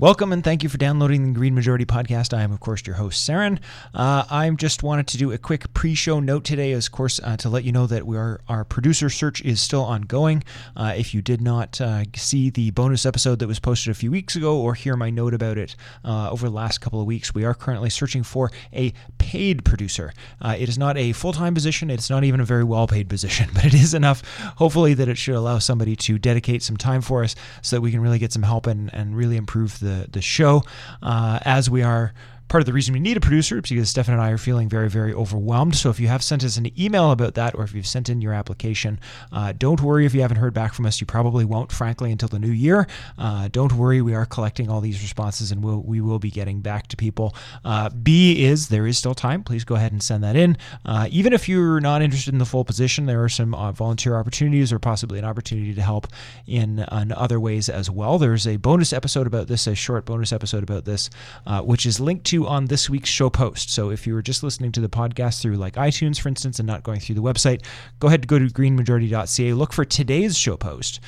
Welcome and thank you for downloading the Green Majority Podcast. I am, of course, your host, Saren. Uh, I just wanted to do a quick pre-show note today, of course, uh, to let you know that we are, our producer search is still ongoing. Uh, if you did not uh, see the bonus episode that was posted a few weeks ago or hear my note about it uh, over the last couple of weeks, we are currently searching for a paid producer. Uh, it is not a full-time position. It's not even a very well-paid position, but it is enough, hopefully, that it should allow somebody to dedicate some time for us so that we can really get some help and, and really improve the the the show uh, as we are part of the reason we need a producer is because Stefan and I are feeling very, very overwhelmed. So if you have sent us an email about that or if you've sent in your application, uh, don't worry if you haven't heard back from us. You probably won't, frankly, until the new year. Uh, don't worry, we are collecting all these responses and we'll, we will be getting back to people. Uh, B is there is still time. Please go ahead and send that in. Uh, even if you're not interested in the full position, there are some uh, volunteer opportunities or possibly an opportunity to help in, in other ways as well. There's a bonus episode about this, a short bonus episode about this, uh, which is linked to on this week's show post. So if you were just listening to the podcast through like iTunes, for instance, and not going through the website, go ahead to go to greenmajority.ca, look for today's show post.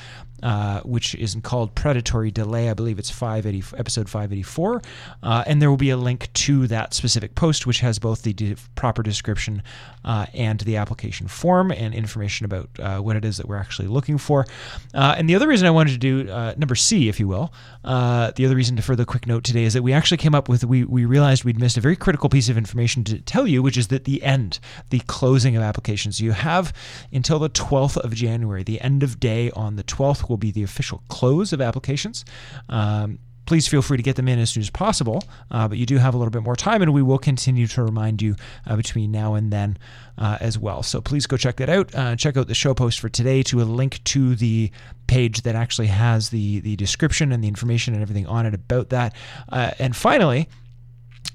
Uh, which is called Predatory Delay. I believe it's 580, episode 584. Uh, and there will be a link to that specific post, which has both the de- proper description uh, and the application form and information about uh, what it is that we're actually looking for. Uh, and the other reason I wanted to do uh, number C, if you will, the other reason for the quick note today is that we actually came up with, we, we realized we'd missed a very critical piece of information to tell you, which is that the end, the closing of applications. You have until the 12th of January, the end of day on the 12th will be the official close of applications. Um, please feel free to get them in as soon as possible. Uh, but you do have a little bit more time, and we will continue to remind you uh, between now and then uh, as well. So please go check that out. Uh, check out the show post for today to a link to the page that actually has the the description and the information and everything on it about that. Uh, and finally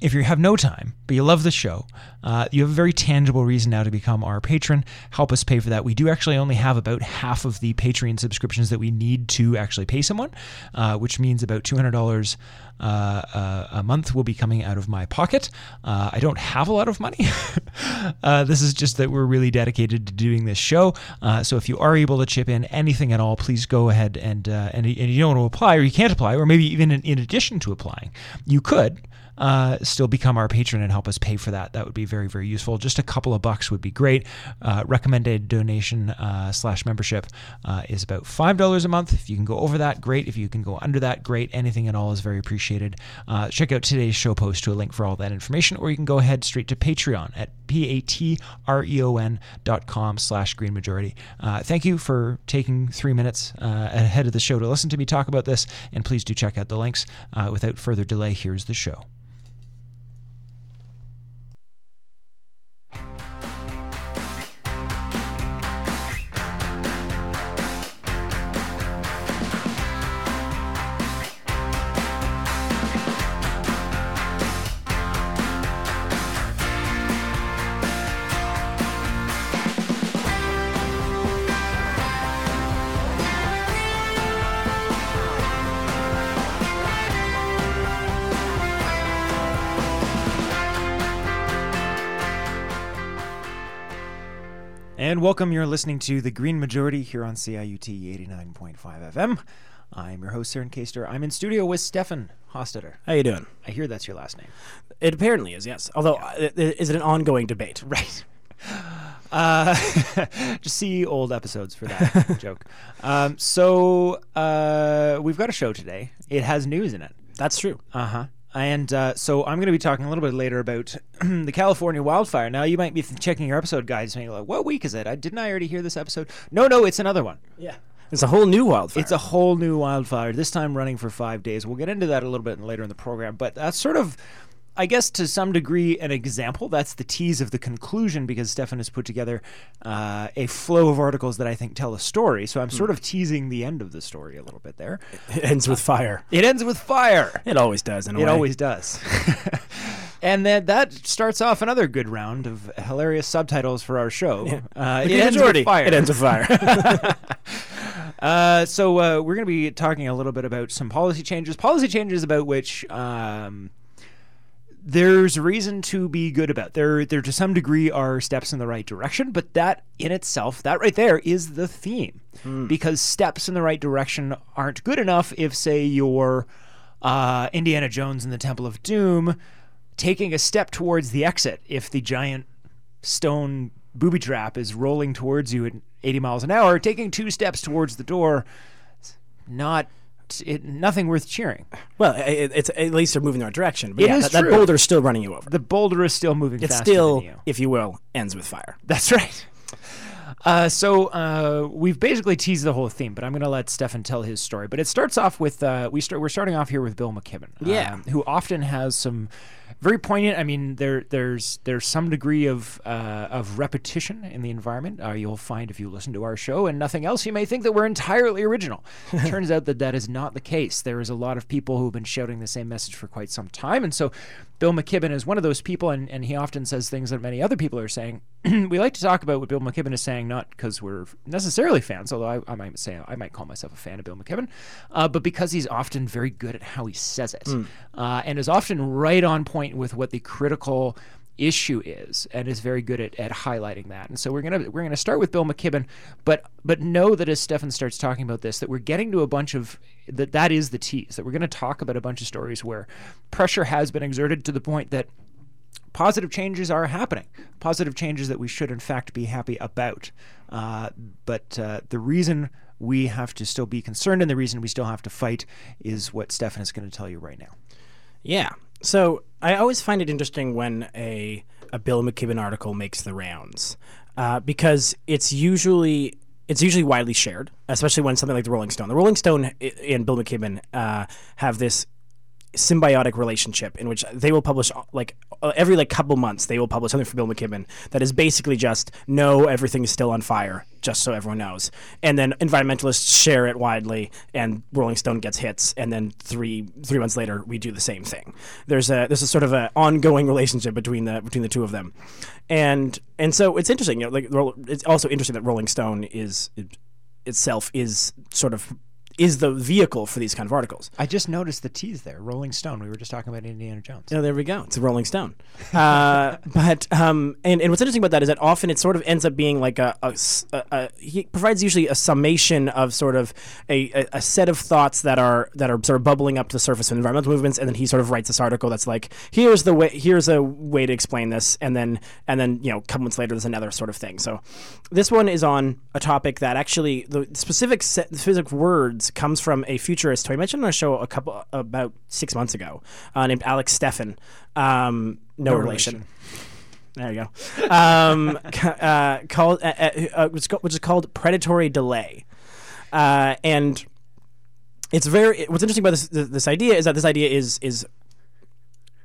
if you have no time, but you love the show, uh, you have a very tangible reason now to become our patron. Help us pay for that. We do actually only have about half of the Patreon subscriptions that we need to actually pay someone, uh, which means about $200 uh, uh, a month will be coming out of my pocket. Uh, I don't have a lot of money. Uh, this is just that we're really dedicated to doing this show. so if you are able to chip in anything at all, please go ahead and, and, and you don't want to apply or you can't apply, or maybe even in, in addition to applying, you could uh, still become our patron and help us pay for that. That would be very, very useful. Just a couple of bucks would be great. Uh, recommended donation uh, slash membership uh, is about $5 a month. If you can go over that, great. If you can go under that, great. Anything at all is very appreciated. Uh, check out today's show post to a link for all that information, or you can go ahead straight to Patreon at p-a-t-r-e-o-n dot com slash green majority. Uh, thank you for taking three minutes ahead of the show to listen to me talk about this, and please do check out the links. without further delay, here's the show. And welcome. You're listening to The Green Majority here on CIUT 89.5 FM. I'm your host, Saren Kaster. I'm in studio with Stefan Hostetter. How you doing? I hear that's your last name. It apparently is, yes. Although, yeah. uh, is it an ongoing debate? Right. Uh, just see old episodes for that joke. Um, so uh, we've got a show today. It has news in it. That's true. Uh huh. And uh, so I'm going to be talking a little bit later about the California wildfire. Now you might be th- checking your episode guides, saying like, "What week is it? I didn't I already hear this episode?" No, no, it's another one. Yeah, it's a whole new wildfire. It's a whole new wildfire. This time running for five days. We'll get into that a little bit later in the program, but that's sort of I guess to some degree an example. That's the tease of the conclusion because Stefan has put together uh, a flow of articles that I think tell a story. So I'm sort of teasing the end of the story a little bit there. It ends with fire. It ends with fire. It always does. In it way. always does. and then that starts off another good round of hilarious subtitles for our show. Yeah. Uh, it, it ends with fire. It ends with fire. Uh, so uh, we're going to be talking a little bit about some policy changes, policy changes about which um, there's reason to be good about. There, there to some degree are steps in the right direction, but that in itself, that right there, is the theme. Hmm. Because steps in the right direction aren't good enough if, say, you're uh, Indiana Jones in the Temple of Doom taking a step towards the exit if the giant stone booby trap is rolling towards you at 80 miles an hour, taking two steps towards the door, not it, nothing worth cheering. Well, it, it's at least they're moving in the right direction. But It yeah, is that, that true. boulder's still running you over. The boulder is still moving It still, than you. if you will, ends with fire. That's right. Uh, so uh, we've basically teased the whole theme, but I'm going to let Stefan tell his story. But it starts off with uh, we start. We're starting off here with Bill McKibben, Yeah. um, who often has some very poignant. I mean, there there's there's some degree of uh, of repetition in the environment. Uh, you'll find if you listen to our show and nothing else, you may think that we're entirely original. It turns out that that is not the case. There is a lot of people who have been shouting the same message for quite some time, and so Bill McKibben is one of those people, and, and he often says things that many other people are saying. we like to talk about what Bill McKibben is saying, not because we're necessarily fans, although I, I might say I might call myself a fan of Bill McKibben, uh, but because he's often very good at how he says it, uh, and is often right on point with what the critical issue is and is very good at, at highlighting that. And so we're gonna we're gonna start with Bill McKibben, but but know that as Stefan starts talking about this, that we're getting to a bunch of that that is the tease, that we're gonna talk about a bunch of stories where pressure has been exerted to the point that positive changes are happening. Positive changes that we should, in fact, be happy about. Uh, but uh, the reason we have to still be concerned and the reason we still have to fight is what Stefan is going to tell you right now. Yeah. So I always find it interesting when a a Bill McKibben article makes the rounds uh, because it's usually it's usually widely shared, especially when something like the Rolling Stone. The Rolling Stone and Bill McKibben uh, have this symbiotic relationship in which they will publish like uh, every like couple months they will publish something for Bill McKibben that is basically just no everything is still on fire just so everyone knows. And then environmentalists share it widely and Rolling Stone gets hits and then 3 3 months later we do the same thing. There's a there's a sort of an ongoing relationship between the between the two of them. And and so it's interesting you know like it's also interesting that Rolling Stone is it, itself is sort of is the vehicle for these kind of articles I just noticed the tease there, Rolling Stone. We were just talking about Indiana Jones. Oh, there we go. It's a Rolling Stone. Uh, but um, and, and what's interesting about that is that often it sort of ends up being like a he provides usually a summation of sort of a, a, a set of thoughts that are that are sort of bubbling up to the surface of environmental movements, and then he sort of writes this article that's like here's the way here's a way to explain this, and then and then you know a couple months later there's another sort of thing. So this one is on a topic that actually the specific set, the specific words comes from a futurist who I mentioned on a show a couple about six months ago, uh, named Alex Steffen. Um, no, relation. There you go. Um, uh, called uh, uh, uh, which is which is called predatory delay, uh, and it's very. What's interesting about this this idea is that this idea is is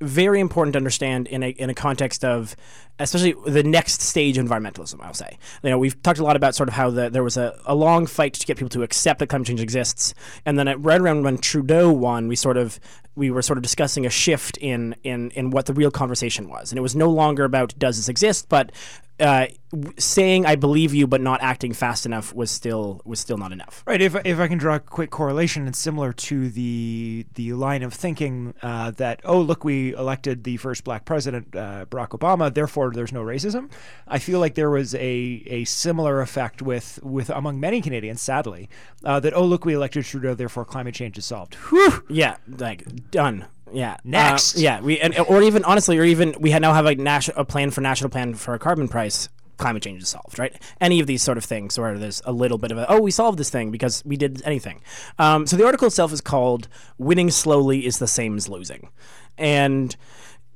very important to understand in a in a context of especially the next stage of environmentalism I'll say. You know we've talked a lot about sort of how the, there was a, a long fight to get people to accept that climate change exists. And then at, right around when Trudeau won we sort of we were sort of discussing a shift in in in what the real conversation was and it was no longer about does this exist but uh, w- saying I believe you but not acting fast enough was still was still not enough Right. If, if I can draw a quick correlation, it's similar to the the line of thinking uh, that oh look we elected the first black president uh, Barack Obama, therefore there's no racism. I feel like there was a a similar effect with with among many Canadians, sadly, uh, that oh look we elected Trudeau, therefore climate change is solved. Whew. Yeah, like done. Yeah. Next. Uh, yeah. We and or even honestly, or even we had now have a national a plan for national plan for a carbon price. Climate change is solved, right? Any of these sort of things where there's a little bit of a oh we solved this thing because we did anything. Um, so the article itself is called "Winning Slowly is the Same as Losing," and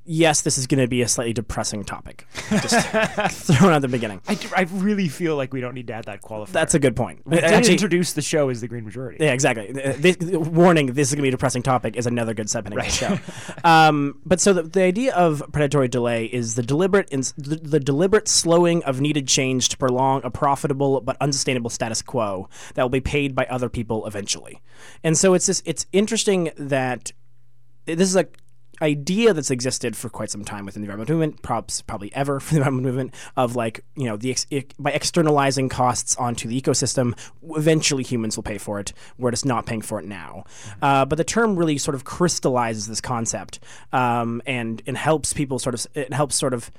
yes, this is going to be a slightly depressing topic. Just thrown at the beginning. I, I really feel like we don't need to add that qualifier. That's a good point. we Actually, introduce the show as the Green Majority. Yeah, exactly. This, warning: This is going to be a depressing topic. Is another good in the show. um, but so the, the idea of predatory delay is the deliberate ins- the, the deliberate slowing of needed change to prolong a profitable but unsustainable status quo that will be paid by other people eventually. And so it's this. It's interesting that this is a idea that's existed for quite some time within the environmental movement, props probably ever for the environmental movement, of like you know the ex- by externalizing costs onto the ecosystem, eventually humans will pay for it. We're just not paying for it now. Uh, but the term really sort of crystallizes this concept um, and and helps people sort of it helps sort of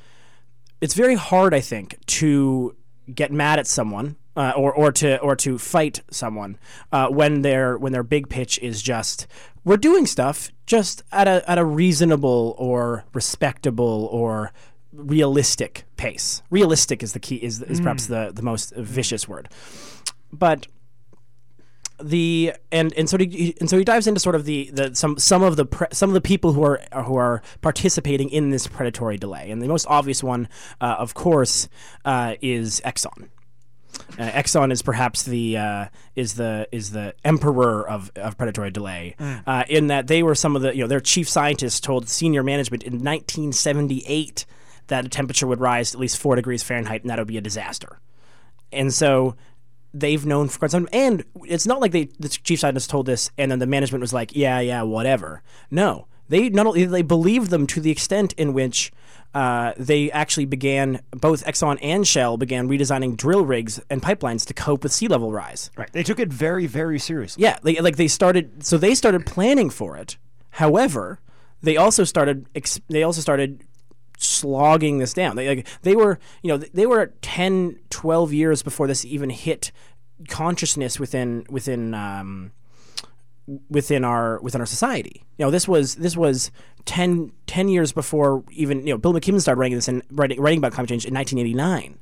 it's very hard, I think, to get mad at someone uh, or or to or to fight someone uh, when their when their big pitch is just we're doing stuff just at a at a reasonable or respectable or realistic pace. Realistic is the key is is perhaps the the most vicious word, but the and and so he and so he dives into sort of the, the some some of the pre, some of the people who are who are participating in this predatory delay, and the most obvious one, uh, of course, uh, is Exxon. Uh, Exxon is perhaps the uh, is the is the emperor of, of predatory delay, uh, in that they were some of the you know their chief scientists told senior management in 1978 that a temperature would rise at least four degrees Fahrenheit and that would be a disaster, and so they've known for quite some time. and it's not like they the chief scientist told this and then the management was like yeah yeah whatever. No they not only they believed them to the extent in which uh, they actually began both Exxon and Shell began redesigning drill rigs and pipelines to cope with sea level rise. Right. They took it very, very seriously. Yeah, like, like they started. So they started planning for it. However, they also started. Ex- they also started slogging this down. They like they were, you know, they were 10, 12 years before this even hit consciousness within within um, within our within our society. You know, this was this was 10, 10 years before even you know Bill McKibben started writing this and writing, writing about climate change in 1989,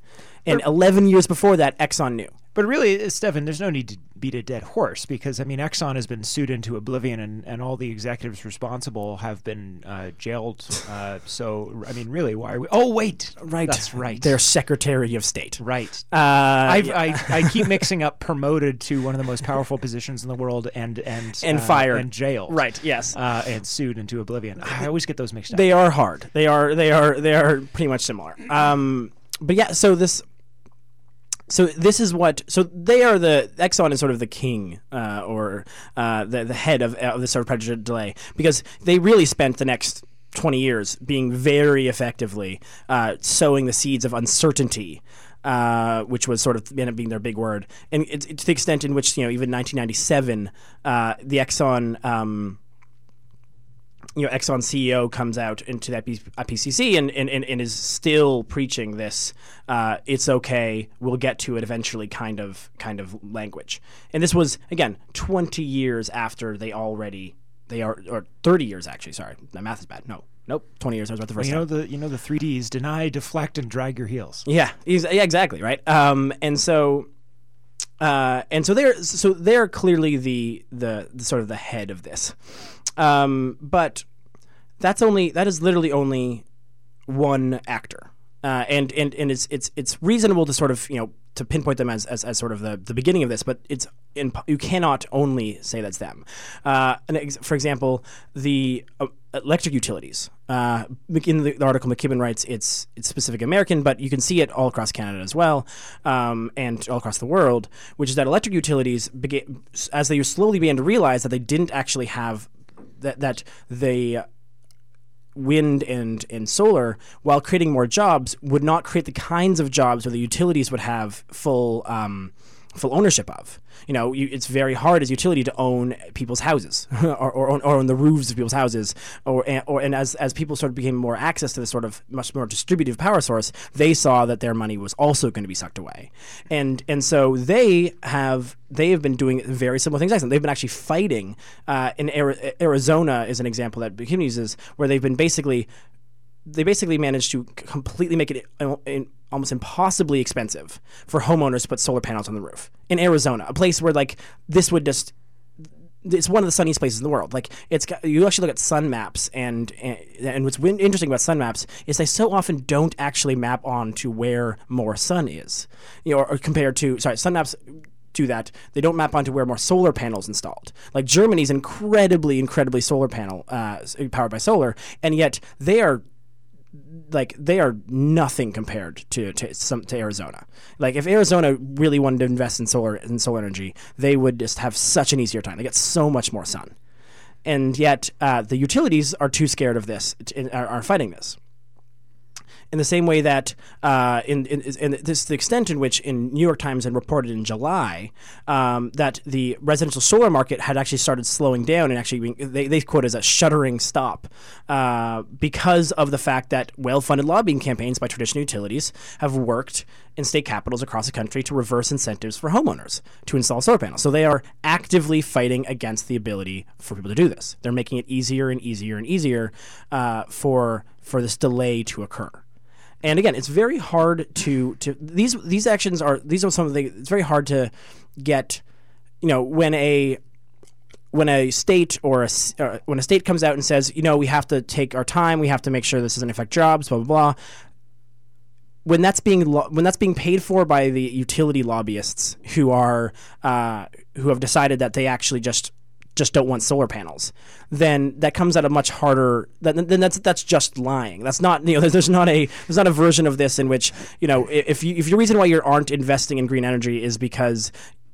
and 11 years before that, Exxon knew. But really, Stefan, there's no need to beat a dead horse because I mean, Exxon has been sued into oblivion, and, and all the executives responsible have been uh, jailed. Uh, so I mean, really, why are we? Oh, wait, Right, that's right, Their Secretary of State. right. Uh, I've, I, I keep mixing up promoted to one of the most powerful positions in the world and and And uh, fired. and jailed right. Yes. uh, and sued into oblivion. I always get those mixed up. they are hard. They are they are they are pretty much similar. Um, but yeah, so this so this is what so they are the Exxon is sort of the king uh, or uh, the the head of, of this sort of predatory delay because they really spent the next 20 years being very effectively uh, sowing the seeds of uncertainty uh, which was sort of ended up being their big word, and it, it- to the extent in which you know even 1997, uh, the Exxon um, you know, Exxon CEO comes out into that IPCC and, and, and, and is still preaching this uh, "it's okay, we'll get to it eventually" kind of kind of language. And this was again 20 years after they already they are or 30 years actually. Sorry, my math is bad. No, nope, 20 years. I was about the first you time. know the you know the three Ds: deny, deflect, and drag your heels. Yeah, yeah, exactly, right. Um, and so, uh, and so they're so they're clearly the, the the sort of the head of this, um, but that's only that is literally only one actor, uh, and and and it's it's it's reasonable to sort of you know to pinpoint them as, as, as sort of the, the beginning of this, but it's in, you cannot only say that's them. Uh, ex- for example, the uh, electric utilities. Uh, in the, the article, McKibben writes it's it's specific American, but you can see it all across Canada as well, um, and all across the world. Which is that electric utilities, began, as they slowly began to realize that they didn't actually have that that they wind and, and solar, while creating more jobs, would not create the kinds of jobs where the utilities would have full um, full ownership of. You know, you, it's very hard as utility to own people's houses or, or, own, or the roofs of people's houses. Or, or and as, as people sort of became more access to this sort of much more distributive power source, they saw that their money was also going to be sucked away. And and so they have they have been doing very similar things. They've been actually fighting. Uh, in Ari- Arizona is an example that McKibben uses, where they've been basically they basically managed to completely make it almost impossibly expensive for homeowners to put solar panels on the roof in Arizona, a place where like this would just it's one of the sunniest places in the world. Like it's got, you actually look at sun maps and and, and what's interesting about sun maps is they so often don't actually map on to where more sun is, you know, or, or compared to sorry, sun maps do that. They don't map onto where more solar panels installed. Like Germany's incredibly, incredibly solar panel uh, powered by solar, and yet they are like they are nothing compared to to, some, to Arizona. Like if Arizona really wanted to invest in solar in solar energy, they would just have such an easier time. They get so much more sun, and yet uh, the utilities are too scared of this and are, are fighting this. In the same way that uh, in, in, in this is the extent in which in New York Times and reported in July um, that the residential solar market had actually started slowing down and actually being, they, they quote as a shuttering stop uh, because of the fact that well-funded lobbying campaigns by traditional utilities have worked in state capitals across the country to reverse incentives for homeowners to install solar panels. So they are actively fighting against the ability for people to do this. They're making it easier and easier and easier uh, for for this delay to occur. And again, it's very hard to to these these actions are these are some of the it's very hard to get you know when a when a state or a uh, when a state comes out and says, you know, we have to take our time, we have to make sure this doesn't affect jobs, blah blah blah. When that's being lo- when that's being paid for by the utility lobbyists who are uh, who have decided that they actually just just don't want solar panels, then that comes at a much harder. Then that's that's just lying. That's not you know. There's, there's not a there's not a version of this in which you know if you if your reason why you aren't investing in green energy is because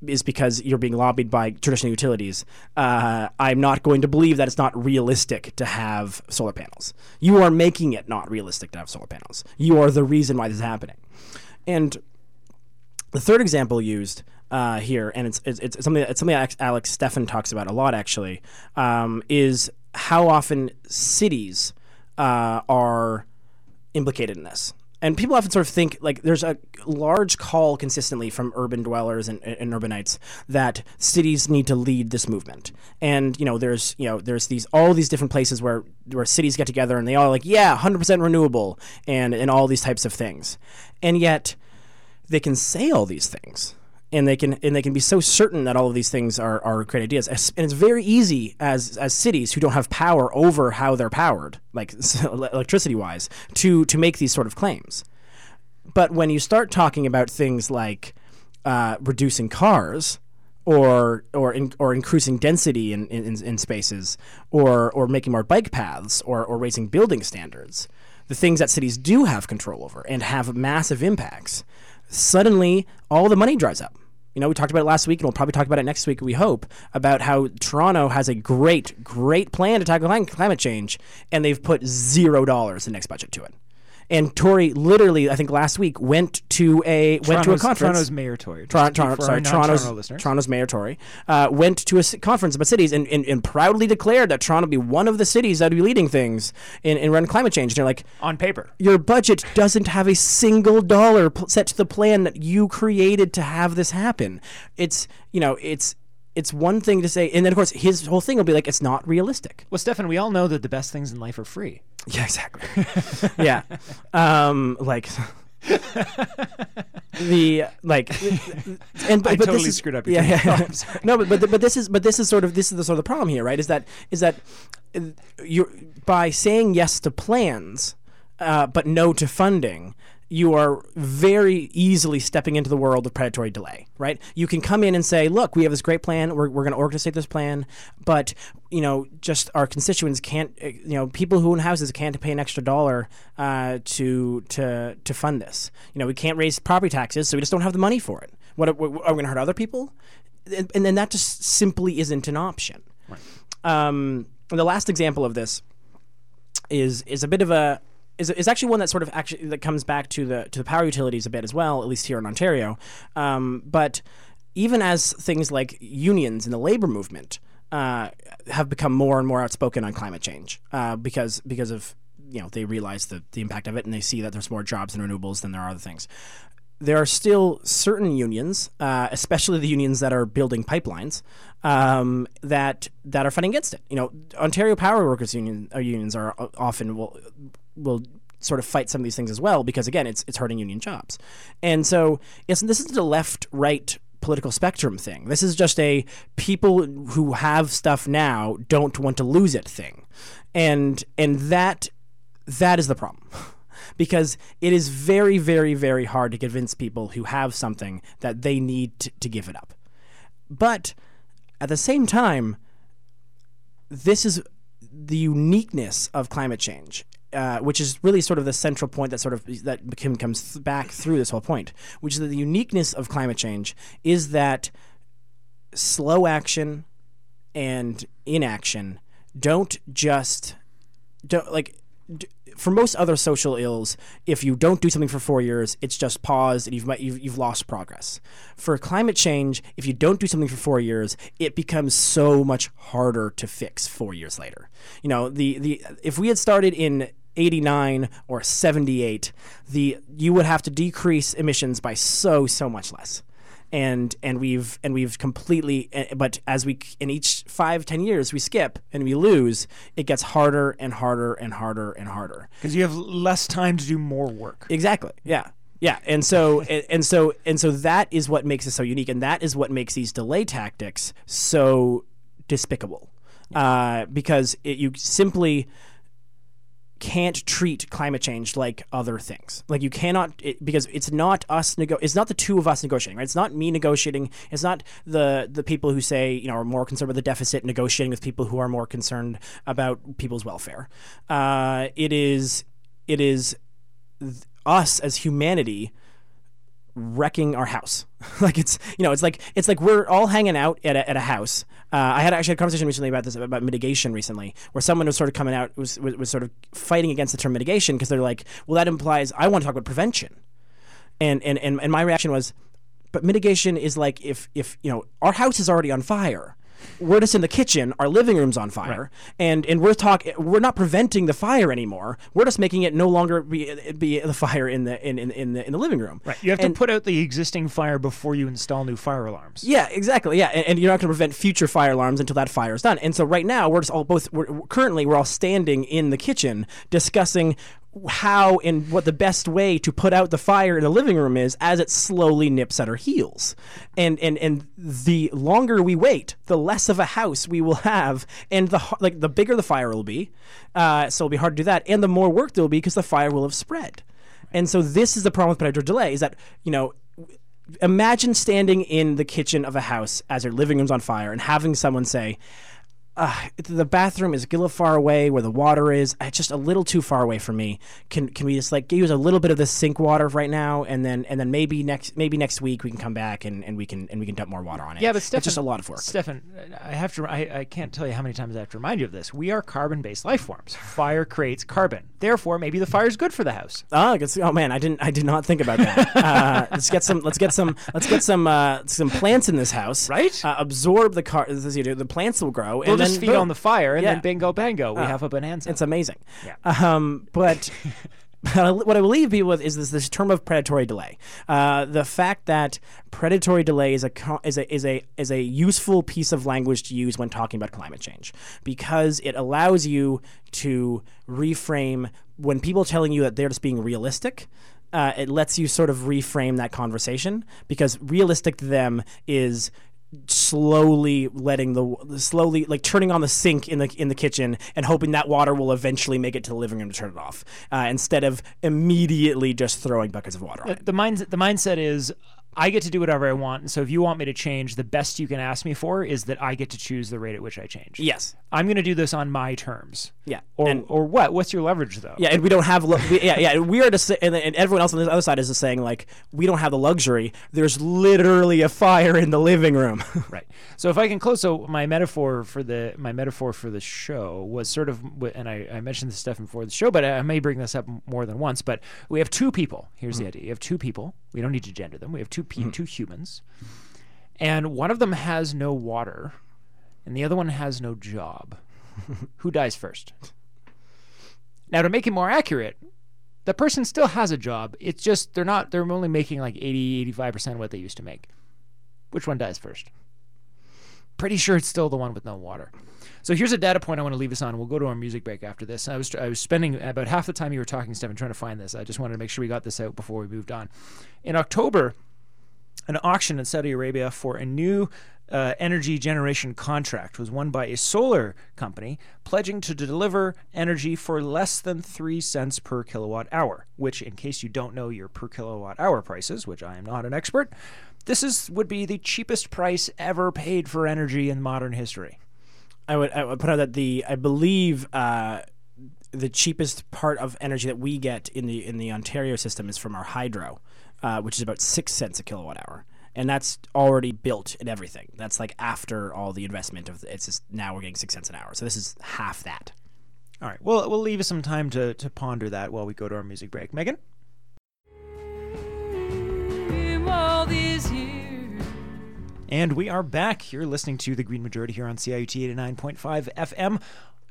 is because you're being lobbied by traditional utilities. Uh, I'm not going to believe that it's not realistic to have solar panels. You are making it not realistic to have solar panels. You are the reason why this is happening. And the third example used uh, here, and it's, it's, it's something it's something Alex Steffen talks about a lot actually, um, is how often cities uh, are implicated in this. And people often sort of think like there's a large call consistently from urban dwellers and, and, urbanites that cities need to lead this movement. And you know there's you know there's these all these different places where where cities get together and they all like yeah 100% renewable and and all these types of things. And yet they can say all these things and they can and they can be so certain that all of these things are, are great ideas. And it's very easy as as cities who don't have power over how they're powered, like electricity wise, to to make these sort of claims. But when you start talking about things like uh, reducing cars, or or in, or increasing density in, in, in spaces, or or making more bike paths, or or raising building standards, the things that cities do have control over and have massive impacts, suddenly all the money dries up you know, we talked about it last week, and we'll probably talk about it next week. We hope about how Toronto has a great, great plan to tackle climate change, and they've put zero dollars in the next budget to it. And Tory literally, I think last week went to a Toronto's, went to a conference. Toronto's mayor Tory. Toronto, Toronto sorry, Toronto's Toronto's mayor Tory uh, went to a conference about cities and, and, and, proudly declared that Toronto would be one of the cities that would be leading things in, in run climate change. And you're like, on paper, your budget doesn't have a single dollar set to the plan that you created to have this happen. It's you know it's it's one thing to say, and then of course his whole thing will be like, it's not realistic. Well, Stefan, we all know that the best things in life are free. Yeah, exactly. yeah, um, like the like, and but, I but totally this is, screwed up. yeah, yeah. Oh, no, but but but this is but this is sort of this is the sort of the problem here, right? Is that is that uh, you by saying yes to plans, uh, but no to funding you are very easily stepping into the world of predatory delay, right? You can come in and say, look, we have this great plan. We're, we're going to orchestrate this plan, but, you know, just our constituents can't, uh, you know, people who own houses can't pay an extra dollar uh, to, to, to fund this. You know, we can't raise property taxes, so we just don't have the money for it. What, are we going to hurt other people? And, and then that just simply isn't an option. Right. Um, the last example of this is is a bit of a is, is actually one that sort of actually that comes back to the to the power utilities a bit as well, at least here in Ontario. Um, but even as things like unions and the labor movement uh, have become more and more outspoken on climate change uh, because because of you know they realize the, the impact of it and they see that there's more jobs in renewables than there are other things there are still certain unions, uh, especially the unions that are building pipelines, um, that that are fighting against it. You know, Ontario Power Workers Union uh, unions are uh, often will will sort of fight some of these things as well because again, it's it's hurting union jobs, and so yes, this isn't a left right political spectrum thing. This is just a people who have stuff now don't want to lose it thing, and and that that is the problem. because it is very, very, very hard to convince people who have something that they need to, to give it up. But at the same time, this is the uniqueness of climate change. Uh, which is really sort of the central point that sort of that comes back through this whole point, which is that the uniqueness of climate change is that slow action and inaction don't just don't like for most other social ills, if you don't do something for four years, it's just paused and you've, you've you've lost progress. For climate change, if you don't do something for four years, it becomes so much harder to fix four years later. You know, the the if we had started in 89 or 78, the you would have to decrease emissions by so so much less. And and we've and we've completely eh, but as we in each five ten years we skip and we lose it gets harder and harder and harder and harder. Because you have less time to do more work. Exactly yeah yeah. And so and, and so and so that is what makes it so unique and that is what makes these delay tactics so despicable. Uh, because it, you simply can't treat climate change like other things. Like you cannot it, because it's not us nego- it's not the two of us negotiating, right? It's not me negotiating. It's not the the people who say, you know, are more concerned with the deficit negotiating with people who are more concerned about people's welfare. Uh, it is it is th- us as humanity wrecking our house. like it's you know it's like it's like we're all hanging out at a, at a house. Uh, I had actually had a conversation recently about this about mitigation recently, where someone was sort of coming out was was, was sort of fighting against the term mitigation because they're like, well, that implies I want to talk about prevention, and and and, and my reaction was, but mitigation is like if if you know our house is already on fire we're just in the kitchen, our living room's on fire, right. and and we're talking. We're not preventing the fire anymore. We're just making it no longer be, be the fire in the in, in, in the in the living room. Right. You have and, to put out the existing fire before you install new fire alarms. Yeah, exactly. Yeah, and, and you're not going to prevent future fire alarms until that fire is done. And so right now we're just all both. We're, currently we're all standing in the kitchen discussing how and what the best way to put out the fire in the living room is as it slowly nips at our heels. And and and the longer we wait, the less of a house we will have, and the like the bigger the fire will be. Uh, so it'll be hard to do that, and the more work there will be because the fire will have spread. And so this is the problem with predatory delay: is that you know imagine standing in the kitchen of a house as your living room's on fire and having someone say, uh, the bathroom is a little far away where the water is. It's just a little too far away for me. Can can we just like use a little bit of the sink water right now, and then and then maybe next maybe next week we can come back and, and we can and we can dump more water on it. Yeah, but Stefan, it's just a lot of work. Stefan, I have to. I, I can't tell you how many times I have to remind you of this. We are carbon-based life forms. Fire creates carbon. Therefore, maybe the fire is good for the house. Oh, oh man, I didn't I did not think about that. uh, let's get some let's get some let's get some uh, some plants in this house. Right. Uh, absorb the car. The plants will grow. We'll just feed boom. on the fire, and yeah. then bingo bango, we uh, have a bonanza. It's amazing. Yeah. Um, but. what I believe people with is this, this term of predatory delay. Uh, the fact that predatory delay is a is a is a is a useful piece of language to use when talking about climate change because it allows you to reframe when people are telling you that they're just being realistic. Uh, it lets you sort of reframe that conversation because realistic to them is slowly letting the slowly like turning on the sink in the in the kitchen and hoping that water will eventually make it to the living room to turn it off uh, instead of immediately just throwing buckets of water on the, it. The mindset the mindset is I get to do whatever I want. And so if you want me to change, the best you can ask me for is that I get to choose the rate at which I change. Yes. I'm going to do this on my terms. Yeah. Or, and, or what? What's your leverage though? Yeah, and we don't have. we, yeah, yeah. We are just, and, and everyone else on the other side is just saying like we don't have the luxury. There's literally a fire in the living room. right. So if I can close, so my metaphor for the my metaphor for the show was sort of, and I, I mentioned this stuff before the show, but I may bring this up more than once. But we have two people. Here's mm-hmm. the idea: you have two people. We don't need to gender them. We have two pe- mm-hmm. two humans, and one of them has no water, and the other one has no job. Who dies first? Now, to make it more accurate, the person still has a job. It's just they're not, they're only making like 80, 85% of what they used to make. Which one dies first? Pretty sure it's still the one with no water. So here's a data point I want to leave us on. We'll go to our music break after this. I was I was spending about half the time you were talking, Stefan, trying to find this. I just wanted to make sure we got this out before we moved on. In October, an auction in Saudi Arabia for a new uh, energy generation contract was won by a solar company pledging to deliver energy for less than 3 cents per kilowatt hour, which, in case you don't know your per kilowatt hour prices, which I am not an expert, this is would be the cheapest price ever paid for energy in modern history. I would, I would put out that the I believe uh, the cheapest part of energy that we get in the in the Ontario system is from our hydro, uh, which is about six cents a kilowatt hour and that's already built and everything. That's like after all the investment of it's just now we're getting six cents an hour. So this is half that. All right. Well, we'll leave you some time to, to ponder that while we go to our music break. Megan? And we are back. You're listening to The Green Majority here on CIUT 89.5 FM.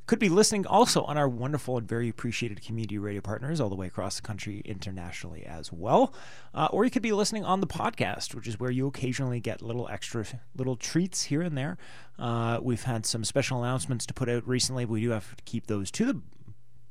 Could be listening also on our wonderful and very appreciated community radio partners all the way across the country internationally as well. Uh, or you could be listening on the podcast, which is where you occasionally get little extra little treats here and there. Uh, we've had some special announcements to put out recently. We do have to keep those to the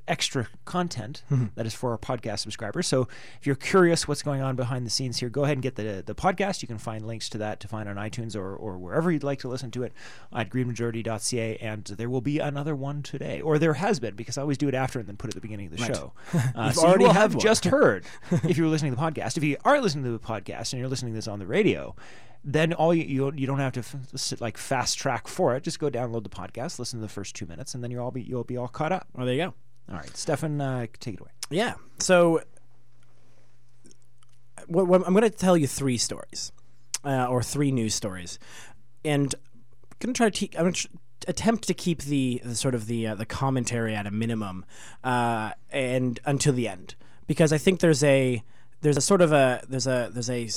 extra content that is for our podcast subscribers. So if you're curious what's going on behind the scenes here, go ahead and get the the podcast. You can find links to that to find on iTunes or, or wherever you'd like to listen to it at greenmajority.ca. And there will be another one today, or there has been because I always do it after and then put it at the beginning of the show. Uh, so already you will have one. just heard if you were listening to the podcast. If you are listening to the podcast and you're listening to this on the radio. Then all you, you you don't have to f- sit, like fast track for it. Just go download the podcast, listen to the first two minutes, and then you'll all be you'll be all caught up. Well, there you go. All right, Stefan, uh, take it away. Yeah. So I'm going to tell you three stories, uh, or three news stories, and I'm going to try to. Te- I'm going to attempt to keep the, the sort of the uh, the commentary at a minimum, uh, and until the end, because I think there's a there's a sort of a there's a there's a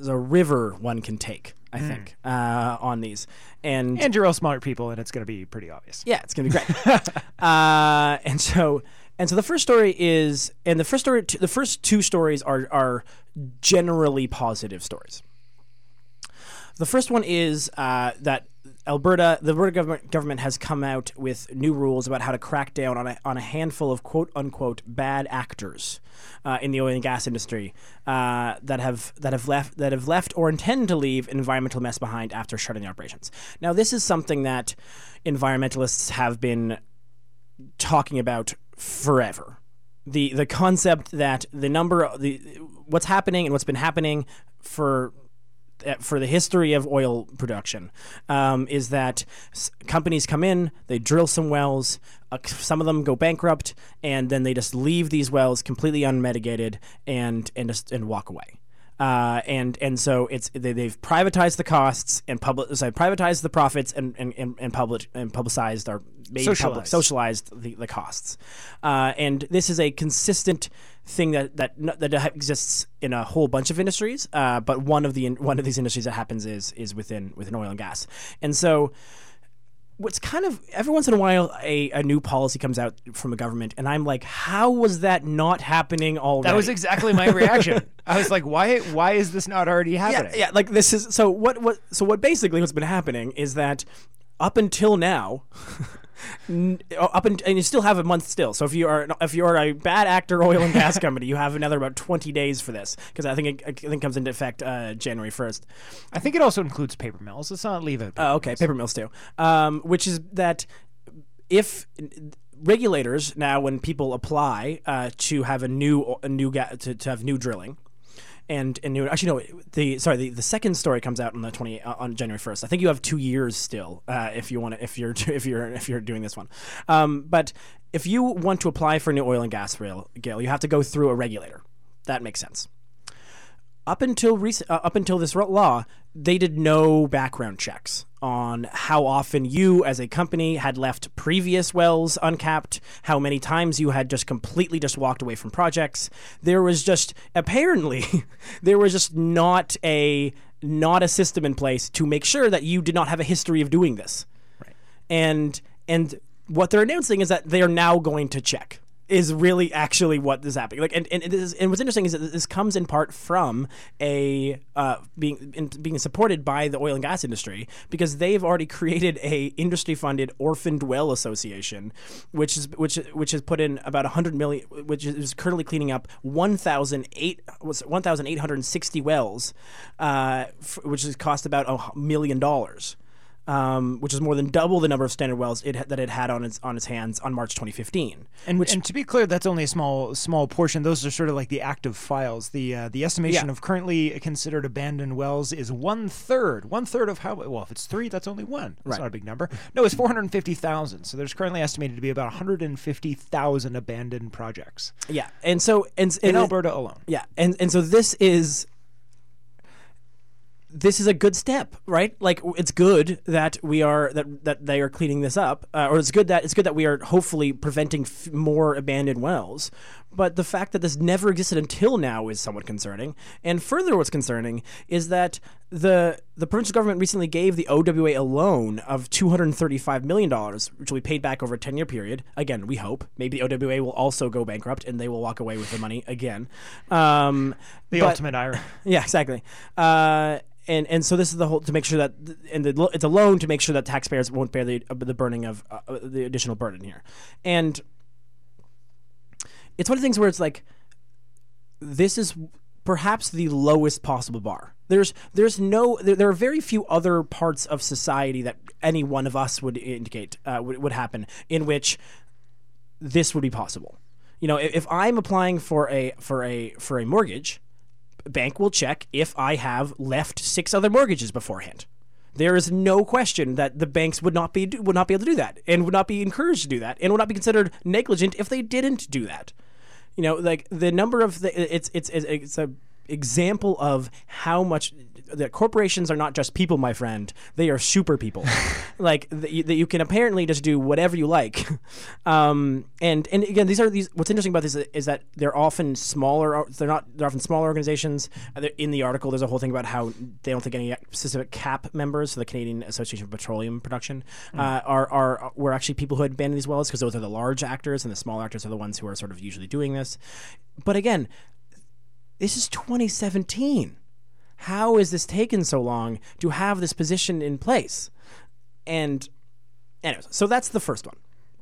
a river one can take. I think uh, on these, and And you're all smart people, and it's going to be pretty obvious. yeah, it's gonna be great. uh, and so, and so the first story is, and the first story, the first two stories are are generally positive stories. The first one is uh, that Alberta, the Alberta government, government has come out with new rules about how to crack down on a, on a handful of quote unquote bad actors uh, in the oil and gas industry uh, that have that have left that have left or intend to leave environmental mess behind after shutting down operations. Now, this is something that environmentalists have been talking about forever. The the concept that the number the what's happening and what's been happening for for the history of oil production um, is that s- companies come in, they drill some wells, uh, some of them go bankrupt, and then they just leave these wells completely unmitigated and and just and walk away. Uh, and and so it's they, they've privatized the costs and public sorry, privatized the profits and and and, and public and publicized or made public Socialized. socialized the, the costs. Uh, and this is a consistent thing that that that exists in a whole bunch of industries. Uh, but one of the one of these industries that happens is is within within oil and gas. And so what's kind of every once in a while a, a new policy comes out from a government and i'm like how was that not happening already That was exactly my reaction. I was like, why why is this not already happening? yeah like this is so what what so what basically what's been happening is that up until now up and, and you still have a month still so if you are if you are a bad actor oil and gas company you have another about 20 days for this because i think it, I think it comes into effect uh, january 1st I think it also includes paper mills. Let's not leave it. Oh, okay, paper mills too. Um, which is that if regulators now, when people apply uh, to have a new a new ga- to, to have new drilling. And, and actually no the sorry the, the second story comes out on the 20 uh, on January 1st. I think you have 2 years still uh, if you want to if you're if you're if you're doing this one. Um, but if you want to apply for a new oil and gas rail, Gail, you have to go through a regulator. That makes sense up until recent, uh, up until this law, they did no background checks on how often you, as a company, had left previous wells uncapped, how many times you had just completely just walked away from projects. There was just apparently there was just not a not a system in place to make sure that you did not have a history of doing this. Right. And and what they're announcing is that they are now going to check is really actually what is happening. Like, and and, is, and what's interesting is that this comes in part from a uh, being in, being supported by the oil and gas industry because they've already created a industry funded orphaned well association, which is which which has put in about hundred million, which is currently cleaning up one thousand eight was one thousand eight hundred sixty wells, uh, f- which has cost about a million dollars um, which is more than double the number of standard wells it, that it had on its on its hands on March 2015. And, and to be clear, that's only a small small portion. Those are sort of like the active files. The uh, the estimation Yeah. of currently considered abandoned wells is one third. One third of how well if it's three, that's only one. That's Right. not a big number. No, it's four hundred fifty thousand. So there's currently estimated to be about one hundred and fifty thousand abandoned projects Yeah, and so and, in and Alberta alone. Yeah, and and so this is this is a good step, right? Like it's good that we are that that they are cleaning this up, uh, or it's good that it's good that we are hopefully preventing f- more abandoned wells. But the fact that this never existed until now is somewhat concerning. And further, what's concerning is that the the provincial government recently gave the OWA a loan of two hundred thirty five million dollars, which will be paid back over a ten year period. Again, we hope maybe the OWA will also go bankrupt and they will walk away with the money again. Um, The but- ultimate irony. yeah, exactly. Uh, and and so this is the whole to make sure that and the, it's a loan to make sure that taxpayers won't bear the uh, the burning of uh, the additional burden here, and it's one of the things where it's like this is perhaps the lowest possible bar. There's there's no there, there are very few other parts of society that any one of us would indicate uh, would, would happen in which this would be possible. You know, if, if I'm applying for a for a for a mortgage, bank will check if I have left six other mortgages beforehand. There is no question that the banks would not be would not be able to do that, and would not be encouraged to do that, and would not be considered negligent if they didn't do that. You know, like the number of the it's it's it's, it's a example of how much that corporations are not just people, my friend. They are super people. like that you, that you can apparently just do whatever you like. Um, and and again, these are these. What's interesting about this is, is that they're often smaller. They're not. They're often smaller organizations. Uh, In the article, there's a whole thing about how they don't think any specific CAP members, so the Canadian Association of Petroleum Production, uh, are are were actually people who had abandoned these wells because those are the large actors and the small actors are the ones who are sort of usually doing this. But again, this is 2017. How is this taken so long to have this position in place? And, anyways, so that's the first one.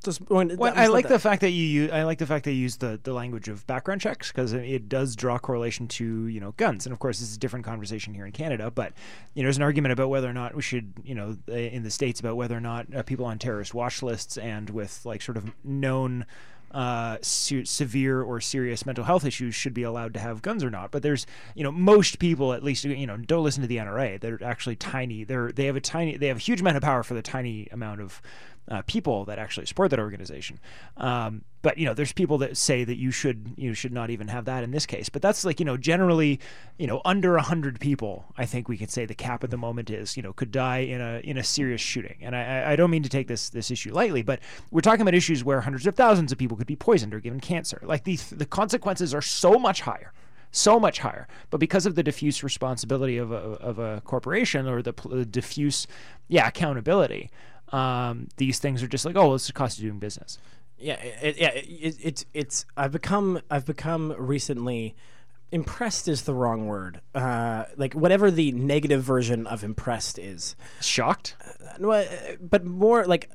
Just going. Well, that- I like let the fact that you use, I like the fact they use the, the language of background checks because it does draw correlation to you know guns and of course this is a different conversation here in Canada but you know there's an argument about whether or not we should you know uh, in the states about whether or not uh, people on terrorist watch lists and with like sort of known uh, se- severe or serious mental health issues should be allowed to have guns or not. But there's, you know, most people at least, you know, don't listen to the NRA. They're actually tiny. They're they have a tiny, they have a huge amount of power for the tiny amount of uh, people that actually support that organization. Um, but you know, there's people that say that you should you should not even have that in this case. But that's like you know, generally, you know, under hundred people, I think we could say the cap at the moment is you know could die in a in a serious shooting. And I, I- don't mean to take this this issue lightly, but we're talking about issues where hundreds of thousands of people could be poisoned or given cancer. Like the the consequences are so much higher so much higher. But because of the diffuse responsibility of a, of a corporation or the pl- diffuse, yeah, accountability, um, these things are just like, oh, well, it's the cost of doing business. yeah, it, yeah, it, it's it's I've become I've become recently impressed is the wrong word. Uh, like whatever the negative version of impressed is, Shocked, No, uh, but more like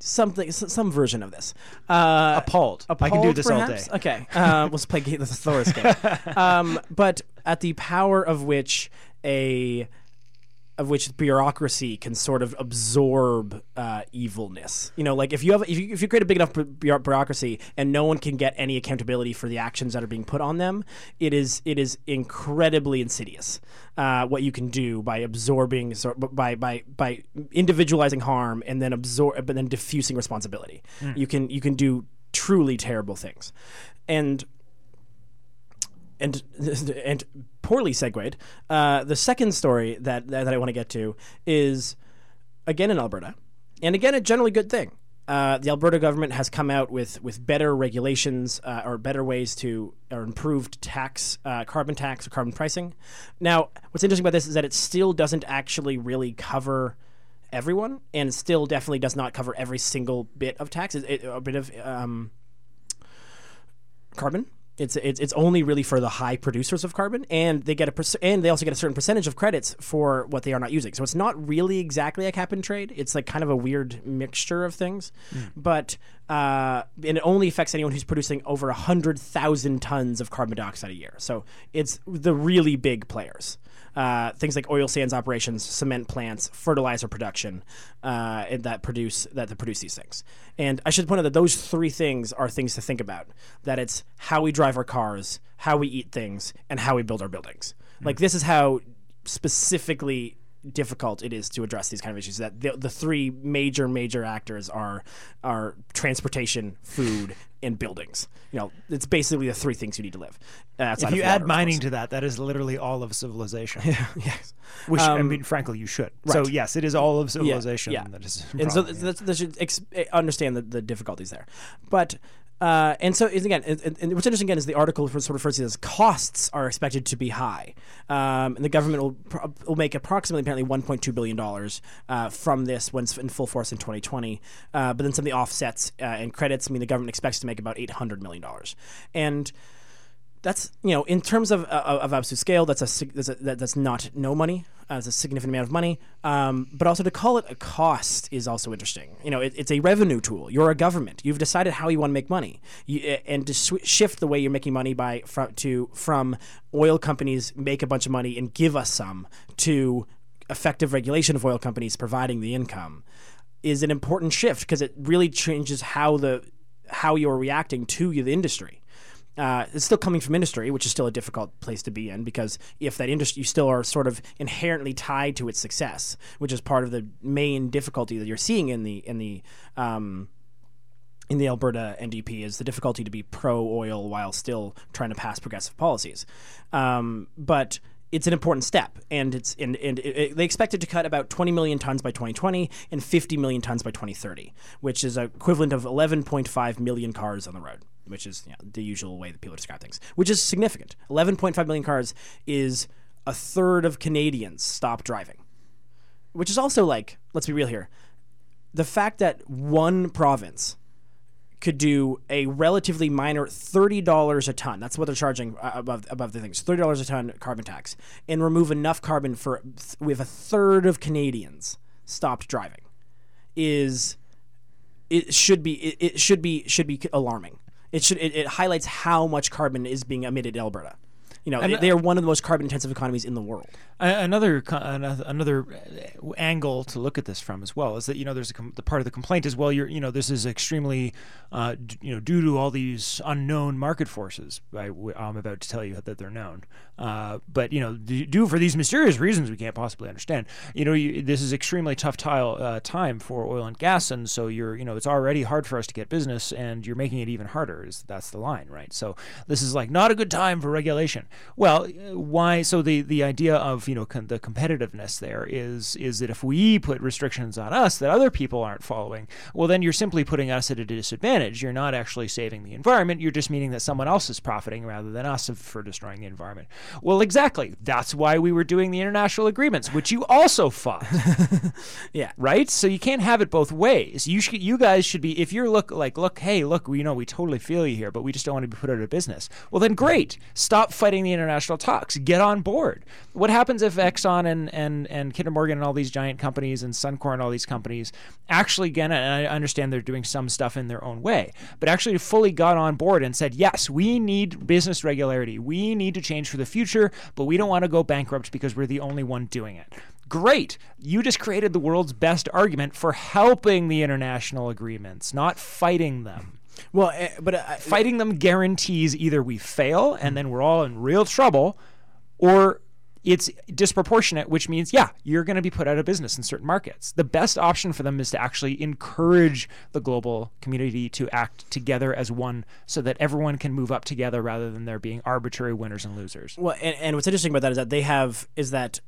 something some version of this. Uh, appalled. I can do Appalled, this all day. Okay, uh, let's play the Thoris game. Um, but at the power of which a of which bureaucracy can sort of absorb uh, evilness. You know, like if you have if you, if you create a big enough bureaucracy and no one can get any accountability for the actions that are being put on them, it is it is incredibly insidious. Uh, what you can do by absorbing sor- by by by individualizing harm and then absorb but then diffusing responsibility. You can you can do truly terrible things, and and and poorly segued. Uh, the second story that that I want to get to is again in Alberta, and again a generally good thing. Uh, the Alberta government has come out with with better regulations uh, or better ways to or improved tax uh, carbon tax or carbon pricing. Now, what's interesting about this is that it still doesn't actually really cover everyone, and still definitely does not cover every single bit of tax. It, it- a bit of um, carbon. It's, it's it's only really for the high producers of carbon, and they get a perc- and they also get a certain percentage of credits for what they are not using. So it's not really exactly a cap and trade. It's like kind of a weird mixture of things, but uh, and it only affects anyone who's producing over hundred thousand tons of carbon dioxide a year. So it's the really big players. Uh, things like oil sands operations, cement plants, fertilizer production, uh, that produce that, that produce these things. And I should point out that those three things are things to think about. That it's how we drive our cars, how we eat things, and how we build our buildings. Like this is how specifically difficult it is to address these kind of issues. That the, the three major major actors are are transportation, food, and buildings. You know, it's basically the three things you need to live. Uh, If you add mining to that, that is literally all of civilization. yes. Which I Um, mean, frankly, you should. So yes, it is all of civilization. yeah. That is. and so problem, th- yeah. they should ex- understand the, the difficulties there. But uh, and so again, and, and- what's interesting again is the article sort of refers to this: costs are expected to be high, um, and the government will will make approximately apparently 1.2 billion dollars uh, from this when in full force in 2020. Uh, but then some of the offsets uh, and credits, I mean, the government expects to make about 800 million dollars, and that's you know in terms of of, of absolute scale that's a, that's a that's not no money uh, it's a significant amount of money. Um, but also to call it a cost is also interesting. You know it, it's a revenue tool. You're a government. You've decided how you want to make money. You, and to sw- shift the way you're making money by from to from oil companies make a bunch of money and give us some to effective regulation of oil companies providing the income is an important shift because it really changes how the how you're reacting to the industry uh, it's still coming from industry, which is still a difficult place to be in because if that industry, you still are sort of inherently tied to its success, which is part of the main difficulty that you're seeing in the in the um, in the Alberta NDP is the difficulty to be pro oil while still trying to pass progressive policies. Um, but it's an important step, and it's and, and it, it- they expect it to cut about 20 million tons by 2020 and 50 million tons by 2030, which is equivalent of 11.5 million cars on the road, which is you know, the usual way that people describe things, which is significant. 11.5 million cars is a third of Canadians stop driving, which is also like, let's be real here, the fact that one province could do a relatively minor thirty dollars a ton. That's what they're charging above above the things. Thirty dollars a ton carbon tax, and remove enough carbon for with a third of Canadians stopped driving, is it should be it, it should be should be alarming. It should it, it highlights how much carbon is being emitted in Alberta. You know, they, they are one of the most carbon intensive economies in the world. Another another another uh, angle to look at this from as well is that you know there's a the part of the complaint is well you're you know this is extremely uh, you know due to all these unknown market forces I, am about to tell you that they're known uh, but you know due for these mysterious reasons we can't possibly understand. You know you, this is extremely tough tile, uh, time for oil and gas and so you're you know it's already hard for us to get business and you're making it even harder is that's the line right? So this is like not a good time for regulation. Well uh, why so the the idea of you know con- the competitiveness there is is that if we put restrictions on us that other people aren't following well then you're simply putting us at a disadvantage. You're not actually saving the environment. You're just meaning that someone else is profiting rather than us for destroying the environment well exactly that's why we were doing the international agreements which you also fought Yeah. right? So you can't have it both ways. You should, you guys should be if you're look like look, hey, look, we you know we totally feel you here, but we just don't want to be put out of business. Well, then great, stop fighting the international talks. Get on board. What happens if Exxon and and and Kinder Morgan and all these giant companies and Suncor and all these companies actually again, and I understand they're doing some stuff in their own way, but actually fully got on board and said, yes, we need business regularity. We need to change for the future, but we don't want to go bankrupt because we're the only one doing it. Great. You just created the world's best argument for helping the international agreements, not fighting them. Well, uh, but uh, Fighting them guarantees either we fail and then we're all in real trouble, or it's disproportionate, which means, yeah, you're going to be put out of business in certain markets. The best option for them is to actually encourage the global community to act together as one so that everyone can move up together rather than there being arbitrary winners and losers. Well, and, and what's interesting about that is that they have is that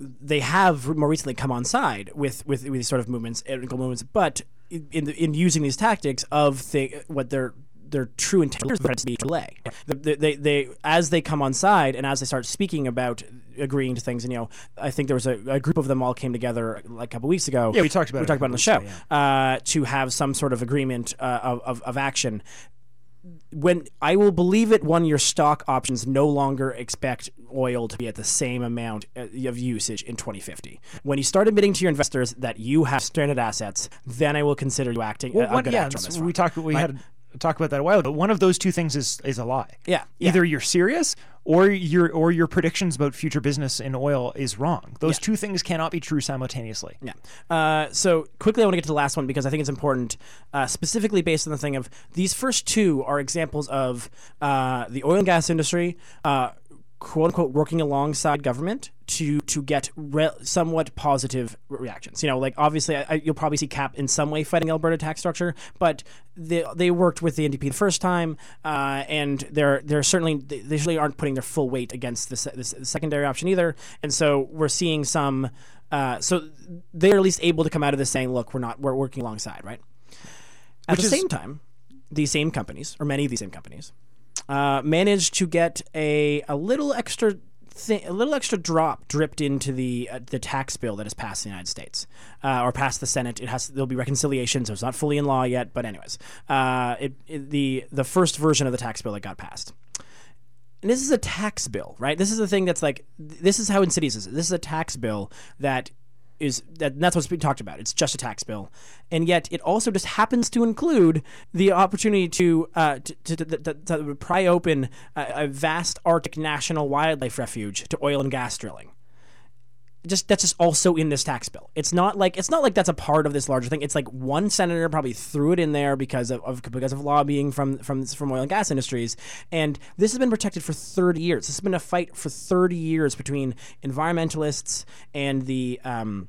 they have more recently come on side with with, with these sort of movements, uh, ethical movements, but in in, in using these tactics of what their their true intent is to be delay. The- the- They, they, as they come on side and as they start speaking about agreeing to things, and you know, I think there was a, a group of them all came together like a couple weeks ago. Yeah, we talked about we it talked about on the show weeks uh, to have some sort of agreement uh, of, of of action when I will believe it when your stock options no longer expect oil to be at the same amount uh, of usage in 2050. When you start admitting to your investors that you have stranded assets, then I will consider you acting Well, good yeah, actor on this we front. talked. We had a talk about that a while ago. One of those two things is is a lie. Yeah, yeah. Either you're serious or your or your predictions about future business in oil is wrong. Those two things cannot be true simultaneously. Yeah. Uh, so quickly, I want to get to the last one because I think it's important, uh, specifically based on the thing of these first two are examples of uh, the oil and gas industry. Quote unquote working alongside government to to get re- somewhat positive reactions. You know, like obviously I, I, you'll probably see Cap in some way fighting Alberta tax structure, but they they worked with the NDP the first time, uh, and they're they're certainly they certainly aren't putting their full weight against the se- the secondary option either, and so we're seeing some. Uh, so they're at least able to come out of this saying, "Look, we're not we're working alongside," right? At Which the is- same time, these same companies, or many of these same companies, uh, managed to get a a little extra. Thi- a little extra drop dripped into the uh, the tax bill that has passed the United States uh, or passed the Senate. It has there'll be reconciliation, so it's not fully in law yet. But anyways, uh, it, it the the first version of the tax bill that got passed and this is a tax bill, right? This is the thing that's like this is how insidious this is. This is a tax bill that is that that's what's being talked about. It's just a tax bill, and yet it also just happens to include the opportunity to uh, to, to, to, to, pry open a, a vast Arctic national wildlife refuge to oil and gas drilling just that's just also in this tax bill. It's not like it's not like that's a part of this larger thing. It's like one senator probably threw it in there because of, of because of lobbying from from from oil and gas industries, and this has been protected for 30 years. This has been a fight for 30 years between environmentalists and the um,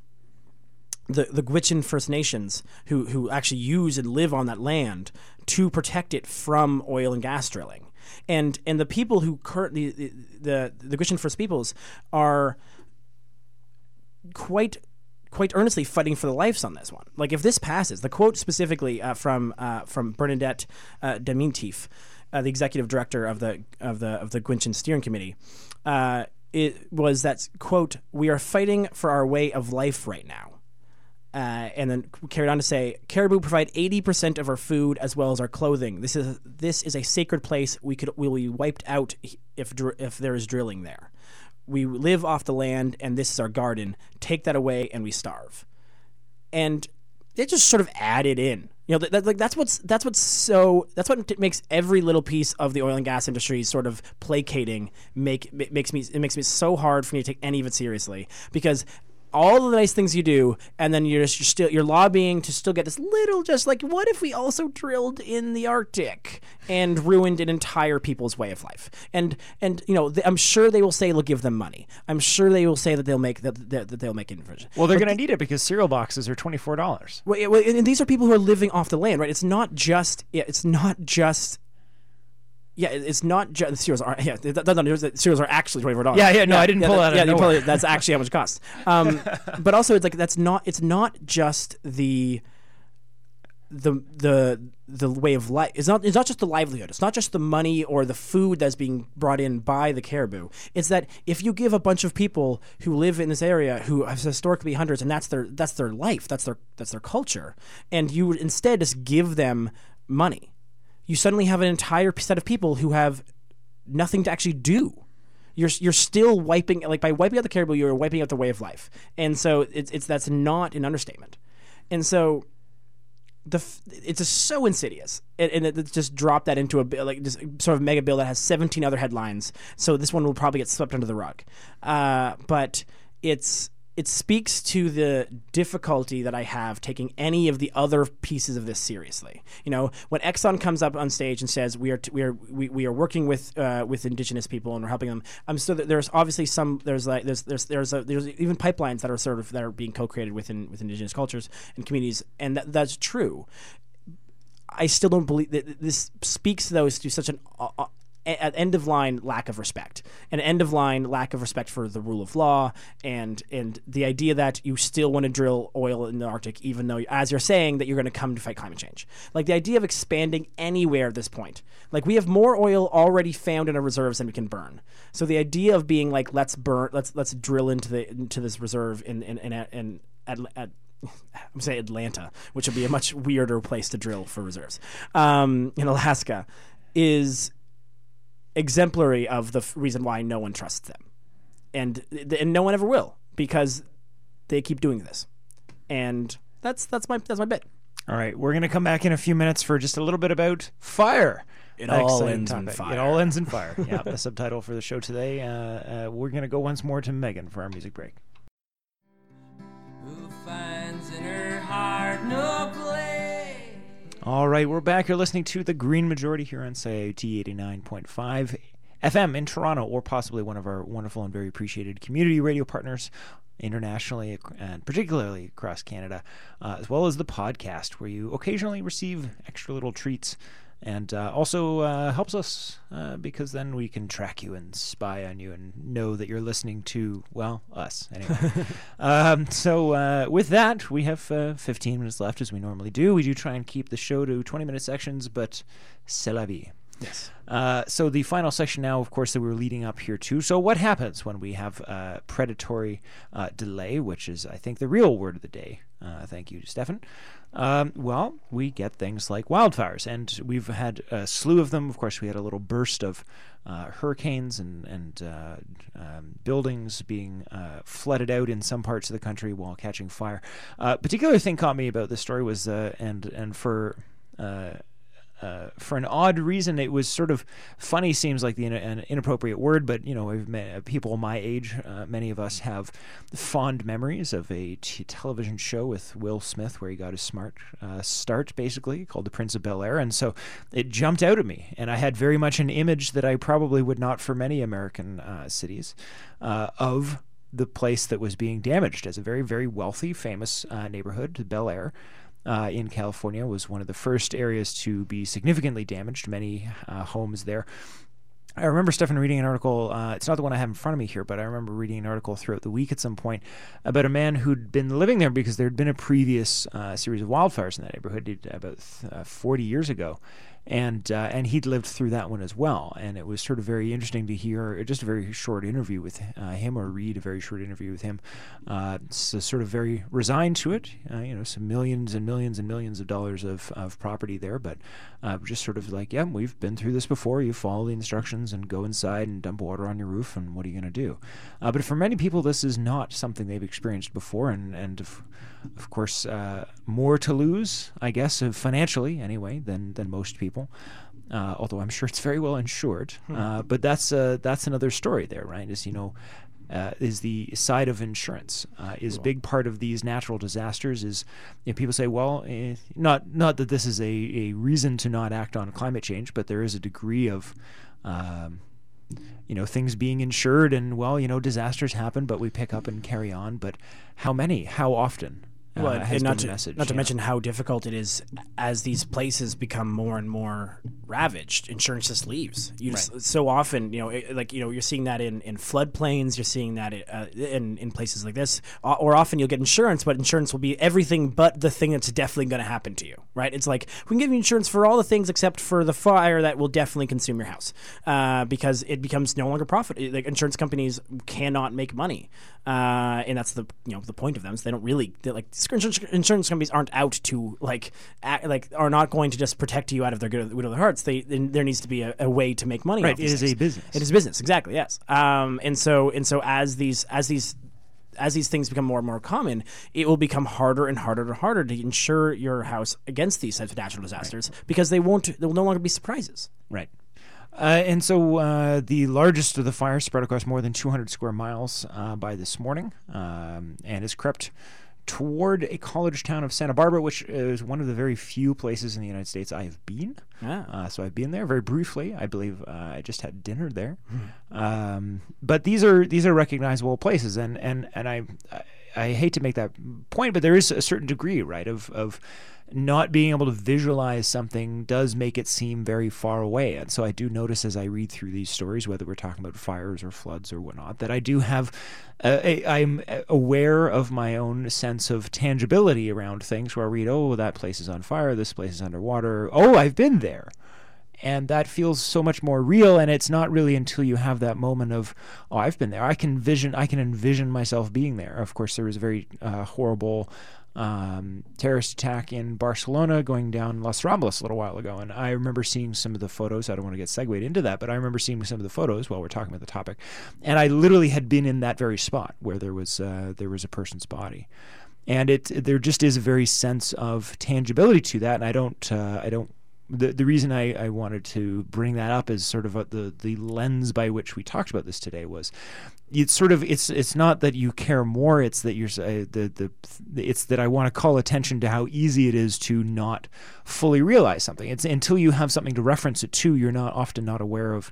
the the Gwich'in First Nations who who actually use and live on that land to protect it from oil and gas drilling. And and the people who currently the the, the Gwich'in First Peoples are quite quite earnestly fighting for the lives on this one. Like if this passes, the quote specifically uh, from uh, from Bernadette uh, Demientieff, uh, the executive director of the of the of the Gwich'in Steering Committee, uh, it was that quote: "We are fighting for our way of life right now." Uh, and then carried on to say, "Caribou provide 80% of our food as well as our clothing. This is this is a sacred place. We could will be wiped out if if there is drilling there. We live off the land, and this is our garden. Take that away, and we starve." And it just sort of added in. You know, that, that- like that's what's that's what's so that's what makes every little piece of the oil and gas industry sort of placating. Make ma- makes me it makes me so hard for me to take any of it seriously because all the nice things you do, and then you're just you're still you're lobbying to still get this little just like what if we also drilled in the Arctic and ruined an entire people's way of life? And and you know th- I'm sure they will say they'll give them money. I'm sure they will say that they'll make that, that, that they'll make inversion. Well, they're going to need it because cereal boxes are twenty four dollars. Well, and and these are people who are living off the land, right? It's not just it's not just yeah, it's not just cereals are yeah, th- th- no, no, the cereals are actually twenty four dollars. Yeah, yeah, no, I didn't pull that, that out of Yeah, you pull it- that's actually how much it costs. Um, but also, it's like that's not it's not just the the the the way of life. It's not it's not just the livelihood. It's not just the money or the food that's being brought in by the caribou. It's that if you give a bunch of people who live in this area who have historically hunters and that's their that's their life, that's their that's their culture, and you would instead just give them money, you suddenly have an entire set of people who have nothing to actually do. You're you're still wiping like by wiping out the caribou you're wiping out the way of life. And so it's it's that's not an understatement. And so the it's just so insidious. And, and it, just dropped that into a like just sort of mega bill that has 17 other headlines. So this one will probably get swept under the rug. Uh, but it's it speaks to the difficulty that I have taking any of the other pieces of this seriously. You know, when Exxon comes up on stage and says we are t- we are we, we are working with uh, with indigenous people and we're helping them. I'm so that there's obviously some there's like there's there's there's a, there's even pipelines that are sort of that are being co-created within with indigenous cultures and communities, and that, that's true. I still don't believe that this speaks though to such an uh, an end of line lack of respect, an end of line lack of respect for the rule of law, and and the idea that you still want to drill oil in the Arctic, even though, as you're saying, that you're going to come to fight climate change. Like the idea of expanding anywhere at this point. Like we have more oil already found in our reserves than we can burn. So the idea of being like let's burn, let's let's drill into the into this reserve in in in, in at, at I'm saying Atlanta, which would be a much weirder place to drill for reserves um, in Alaska, is exemplary of the f- reason why no one trusts them, and and no one ever will because they keep doing this, and that's that's my that's my bit. All right, we're going to come back in a few minutes for just a little bit about fire. It all ends in fire. It all ends in fire. yeah, the subtitle for the show today. Uh, uh, we're going to go once more to Megan for our music break. All right, we're back. You're listening to the Green Majority here on CIUT 89.5 FM in Toronto, or possibly one of our wonderful and very appreciated community radio partners internationally and particularly across Canada, uh, as well as the podcast, where you occasionally receive extra little treats. And uh, also uh, helps us uh, because then we can track you and spy on you and know that you're listening to, well, us anyway. um, so, uh, with that, we have uh, 15 minutes left as we normally do. We do try and keep the show to 20 minute sections, but c'est la vie. Yes. Uh, so the final section now, of course, that we were leading up here to. So what happens when we have uh, predatory uh, delay, which is, I think, the real word of the day? Uh, thank you, Stefan. Um, well, we get things like wildfires, and we've had a slew of them. Of course, we had a little burst of uh, hurricanes and and uh, um, buildings being flooded out in some parts of the country while catching fire. A particular thing caught me about this story was, and and for uh, for an odd reason, it was sort of funny. Seems like the, an inappropriate word, but you know, met, people my age, uh, many of us have fond memories of a t- television show with Will Smith where he got his smart uh, start, basically called The Prince of Bel Air, and so it jumped out at me, and I had very much an image that I probably would not for many American uh, cities uh, of the place that was being damaged as a very, very wealthy, famous uh, neighborhood, Bel Air uh, in California was one of the first areas to be significantly damaged. Many uh, homes there. I remember Stefan reading an article. Uh, it's not the one I have in front of me here, but I remember reading an article throughout the week at some point about a man who'd been living there because there had been a previous uh, series of wildfires in that neighborhood about uh, 40 years ago, and uh, and he'd lived through that one as well. And it was sort of very interesting to hear just a very short interview with uh, him, or read a very short interview with him. Uh, so sort of very resigned to it. Uh, you know, some millions and millions and millions of dollars of, of property there, but uh, just sort of like, yeah, we've been through this before. You follow the instructions and go inside and dump water on your roof, and what are you going to do? Uh, but for many people, this is not something they've experienced before, and and. If, of course, uh, more to lose, I guess, uh, financially anyway, than than most people. Uh, although I'm sure it's very well insured. Hmm. Uh, but that's uh, that's another story there, right? Is you know. Uh, is the side of insurance is a big part of these natural disasters is you know, people say well eh, not not that this is a, a reason to not act on climate change but there is a degree of um, you know things being insured and well you know disasters happen but we pick up and carry on but how many how often well, uh, and not to, message, not to mention how difficult it is as these places become more and more ravaged. Insurance just leaves. You right. so often, you know, it, like you know, you're seeing that in, in floodplains. You're seeing that uh, in in places like this. Or often you'll get insurance, but insurance will be everything but the thing that's definitely going to happen to you. Right? It's like we can give you insurance for all the things except for the fire that will definitely consume your house, uh, because it becomes no longer profit. Like insurance companies cannot make money, uh, and that's the you know the point of them. So they don't really like insurance, companies aren't out to like act, like are not going to just protect you out of their good of their hearts. They there needs to be a, a way to make money. Right, it is things. a business. It is business, exactly. Yes. Um, and so and so as these as these as these things become more and more common, it will become harder and harder and harder to insure your house against these types of natural disasters right. because they won't. There will no longer be surprises. Right. Uh, and so uh, the largest of the fires spread across more than 200 square miles uh, by this morning um, and has crept toward a college town of Santa Barbara, which is one of the very few places in the United States I have been. Ah. Uh, so I've been there very briefly. I believe uh, I just had dinner there. Mm. Um, but these are these are recognizable places, and and and I, I I hate to make that point, but there is a certain degree, right, of of not being able to visualize something does make it seem very far away. And so I do notice as I read through these stories, whether we're talking about fires or floods or whatnot, that I do have, uh, a, I'm aware of my own sense of tangibility around things where I read, oh, that place is on fire, this place is underwater. Oh, I've been there and that feels so much more real and it's not really until you have that moment of oh i've been there i can vision i can envision myself being there of course there was a very uh, horrible um, terrorist attack in Barcelona going down Las Ramblas a little while ago. And I remember seeing some of the photos. I don't want to get segued into that, but I remember seeing some of the photos while we're talking about the topic. And I literally had been in that very spot where there was uh, there was a person's body. And it there just is a very sense of tangibility to that, and I don't uh, I don't the the reason I, I wanted to bring that up is sort of a, the the lens by which we talked about this today was it's sort of it's it's not that you care more it's that you're uh, the the it's that I want to call attention to how easy it is to not fully realize something. It's until you have something to reference it to you're not often not aware of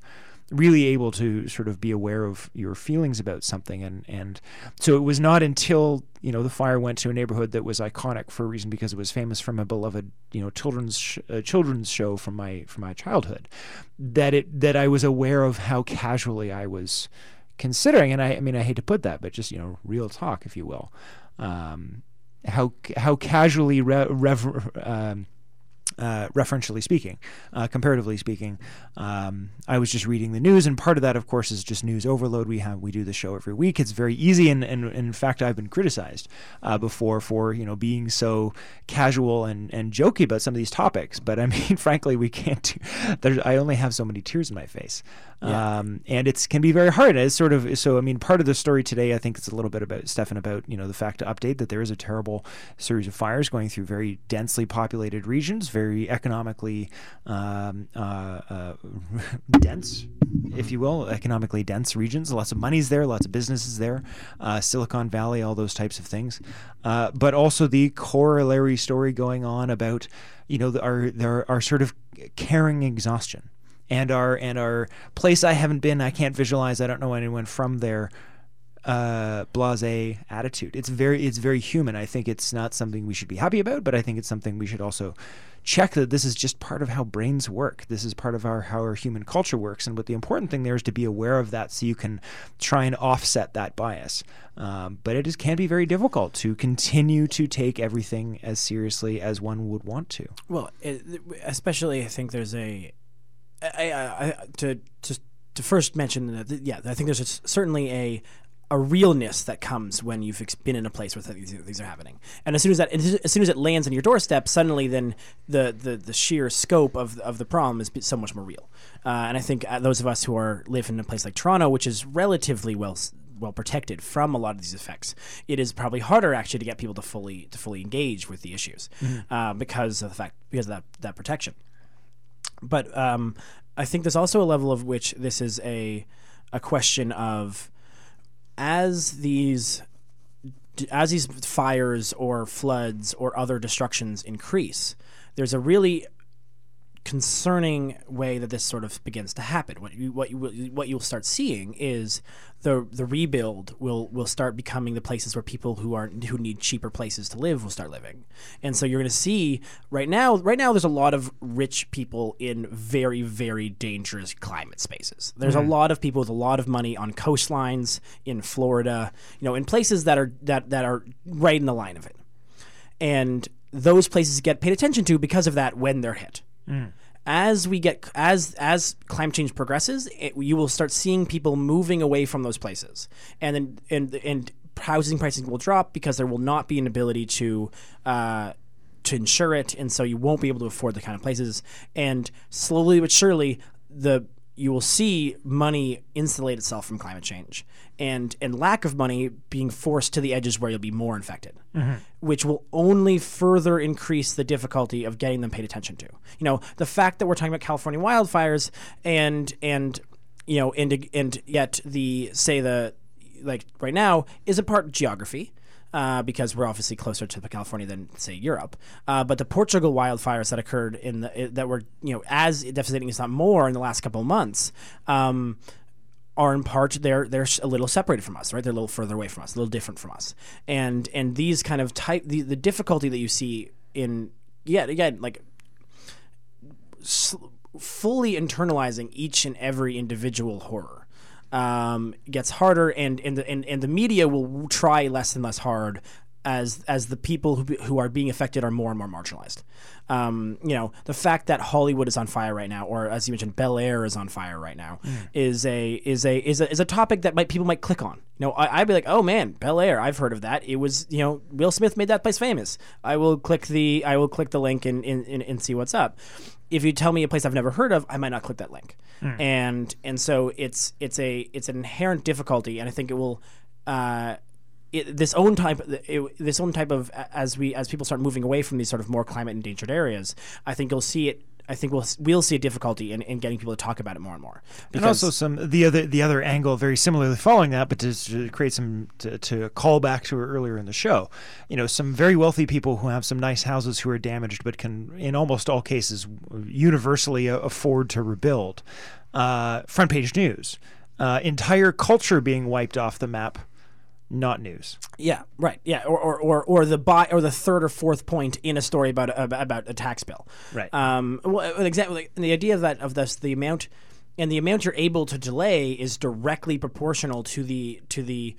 really able to sort of be aware of your feelings about something. And and so it was not until you know the fire went to a neighborhood that was iconic for a reason because it was famous from a beloved you know children's sh- uh, children's show from my from my childhood that it that I was aware of how casually I was considering. And I, I mean I hate to put that but just you know real talk if you will. Um, how how casually re- rever- um, uh, referentially speaking, uh, comparatively speaking, um, I was just reading the news, and part of that, of course, is just news overload. We have we do the show every week. It's very easy, and, and, and in fact, I've been criticized uh, before for you know being so casual and, and jokey about some of these topics. But I mean, frankly, we can't. Do, I only have so many tears in my face, Yeah. um, and it's can be very hard. It's sort of so. I mean, part of the story today, I think, it's a little bit about Stefan about you know the fact to update that there is a terrible series of fires going through very densely populated regions, very economically um, uh, uh, dense, if you will, economically dense regions. Lots of money's there, lots of businesses there, uh, Silicon Valley, all those types of things. Uh, but also the corollary story going on about you know our there our sort of caring exhaustion and our and our place I haven't been, I can't visualize, I don't know anyone from there uh, blase attitude. It's very it's very human. I think it's not something we should be happy about, but I think it's something we should also check that this is just part of how brains work. This is part of our how our human culture works, and what the important thing there is to be aware of that, so you can try and offset that bias. Um, but it is can be very difficult to continue to take everything as seriously as one would want to. Well, it, especially I think there's a, I, I, I, to to to first mention that yeah, I think there's a, certainly a a realness that comes when you've ex- been in a place where these things are happening, and as soon as that as soon as it lands on your doorstep, suddenly then the the, the sheer scope of of the problem is so much more real. Uh, and I think uh, those of us who are live in a place like Toronto, which is relatively well well protected from a lot of these effects, it is probably harder actually to get people to fully to fully engage with the issues uh, because of the fact because of that that protection. But um, I think there's also a level of which this is a a question of as these as these fires or floods or other destructions increase, there's a really concerning way that this sort of begins to happen. What you what you what you'll start seeing is the the rebuild will will start becoming the places where people who are who need cheaper places to live will start living. And so you're going to see right now right now there's a lot of rich people in very very dangerous climate spaces. There's a mm-hmm. lot of people with a lot of money on coastlines in Florida, you know, in places that are that that are right in the line of it. And those places get paid attention to because of that when they're hit as we get as as climate change progresses, it, you will start seeing people moving away from those places, and then and and housing pricing will drop because there will not be an ability to. Uh, to insure it, and so you won't be able to afford the kind of places. And slowly but surely, the you will see money insulate itself from climate change, and and lack of money being forced to the edges where you'll be more infected, mm-hmm. which will only further increase the difficulty of getting them paid attention to. You know, the fact that we're talking about California wildfires and and you know and and yet the say the like right now is a part geography uh, because we're obviously closer to California than say Europe. Uh, but the Portugal wildfires that occurred in the that were you know as devastating, if not more, in the last couple of months. Um, are in part they're they're a little separated from us, right? They're a little further away from us, a little different from us, and and these kind of type the, the difficulty that you see in yeah again like s- fully internalizing each and every individual horror um, gets harder, and and the and, and the media will try less and less hard as as the people who, who are being affected are more and more marginalized. Um, you know, the fact that Hollywood is on fire right now, or as you mentioned, Bel Air is on fire right now, is a is a is a is a topic that might people might click on. You know, I, I'd be like, oh man, Bel Air, I've heard of that. It was you know Will Smith made that place famous. I will click the I will click the link and and, and, and see what's up. If you tell me a place I've never heard of, I might not click that link. And and so it's it's a it's an inherent difficulty, and I think it will. Uh, it, this own type, it, this own type of as we as people start moving away from these sort of more climate endangered areas, I think you'll see it. I think we'll we'll see a difficulty in, in getting people to talk about it more and more. and also some the other the other angle very similarly following that but to, to create some to, to call back to earlier in the show you know some very wealthy people who have some nice houses who are damaged but can in almost all cases universally afford to rebuild uh, front page news. Uh, entire culture being wiped off the map, not news. Yeah, right. Yeah, or or, or, or the buy or the third or fourth point in a story about about, about a tax bill. Right. Um. Well, example. Like, the idea of that of this the amount and the amount you're able to delay is directly proportional to the to the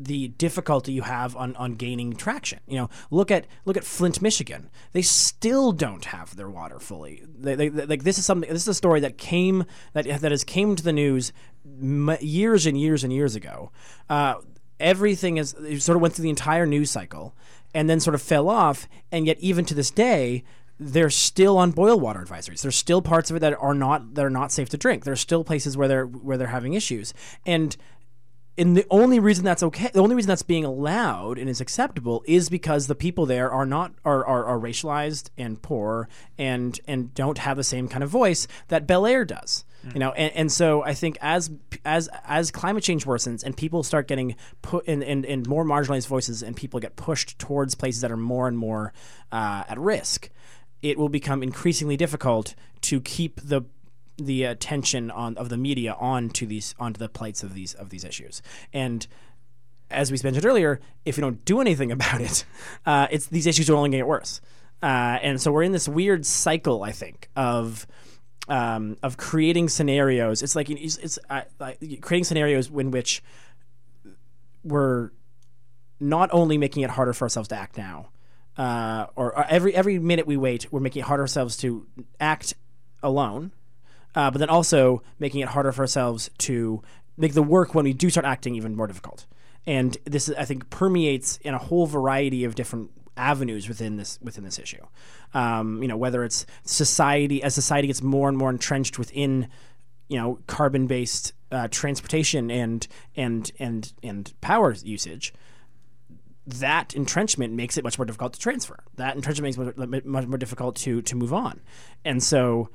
the difficulty you have on, on gaining traction. You know, look at look at Flint, Michigan. They still don't have their water fully. They, they, they- like this is something. This is a story that came that that has came to the news m- years and years and years ago. Uh, everything is sort of went through the entire news cycle and then sort of fell off. And yet, even to this day, they're still on boil water advisories. There's still parts of it that are not that are not safe to drink. There's still places where they're where they're having issues. And and the only reason that's okay, the only reason that's being allowed and is acceptable is because the people there are not are, are, are racialized and poor and and don't have the same kind of voice that Bel Air does. You know, and, and so I think as as as climate change worsens and people start getting put in, in, in more marginalized voices and people get pushed towards places that are more and more uh, at risk, it will become increasingly difficult to keep the the attention on of the media onto these onto the plights of these of these issues. And as we mentioned earlier if you don't do anything about it uh, it's these issues are only going to get worse. Uh, and so we're in this weird cycle i think of um, of creating scenarios it's like it's, it's uh, like creating scenarios in which we're not only making it harder for ourselves to act now, uh, or, or every every minute we wait, we're making it harder ourselves to act alone, uh, but then also making it harder for ourselves to make the work when we do start acting even more difficult. And this, I think, permeates in a whole variety of different avenues within this within this issue. Um, you know, whether it's society as society gets more and more entrenched within you know carbon based uh, transportation and and and and power usage that entrenchment makes it much more difficult to transfer. That entrenchment makes it much more difficult to to move on. And so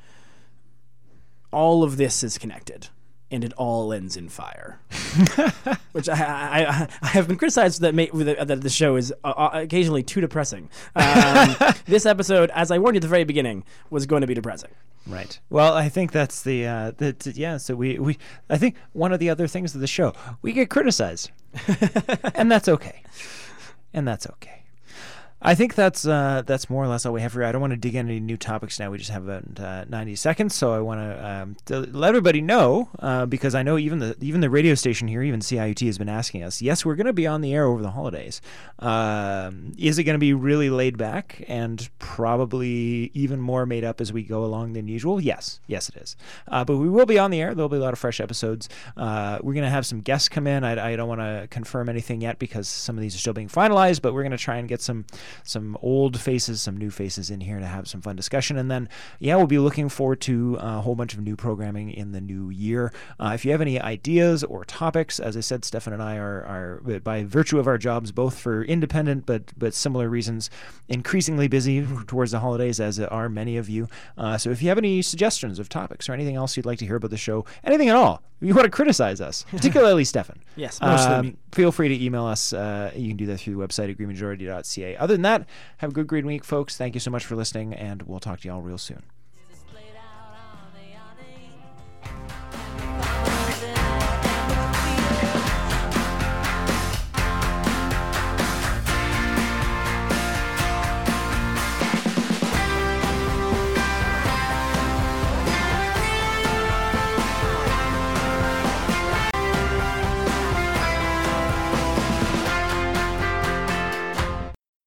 all of this is connected and it all ends in fire which I, I, I have been criticized that, may, that the show is uh, uh, occasionally too depressing. Um, this episode, as I warned you at the very beginning, was going to be depressing. Right. Well, I think that's the uh, that yeah. So we we I think one of the other things of the show we get criticized, and that's okay, and that's okay. I think that's uh, that's more or less all we have for you. I don't want to dig into any new topics now. We just have about uh, 90 seconds, so I want to, um, to let everybody know uh, because I know even the even the radio station here, even CIUT, has been asking us. Yes, we're going to be on the air over the holidays. Um, is it going to be really laid back and probably even more made up as we go along than usual? Yes, yes, it is. Uh, but we will be on the air. There'll be a lot of fresh episodes. Uh, we're going to have some guests come in. I, I don't want to confirm anything yet because some of these are still being finalized, but we're going to try and get some some old faces, some new faces in here to have some fun discussion. And then, yeah, we'll be looking forward to a whole bunch of new programming in the new year. Uh, if you have any ideas or topics, as I said, Stefan and I are, are by virtue of our jobs, both for independent but but similar reasons, increasingly busy towards the holidays, as are many of you. Uh, so if you have any suggestions of topics or anything else you'd like to hear about the show, anything at all, you want to criticize us, particularly Stefan. Yes, mostly Um, me. Feel free to email us. Uh, you can do that through the website at greenmajority.ca. Other than that, have a good green week, folks. Thank you so much for listening, and we'll talk to you all real soon.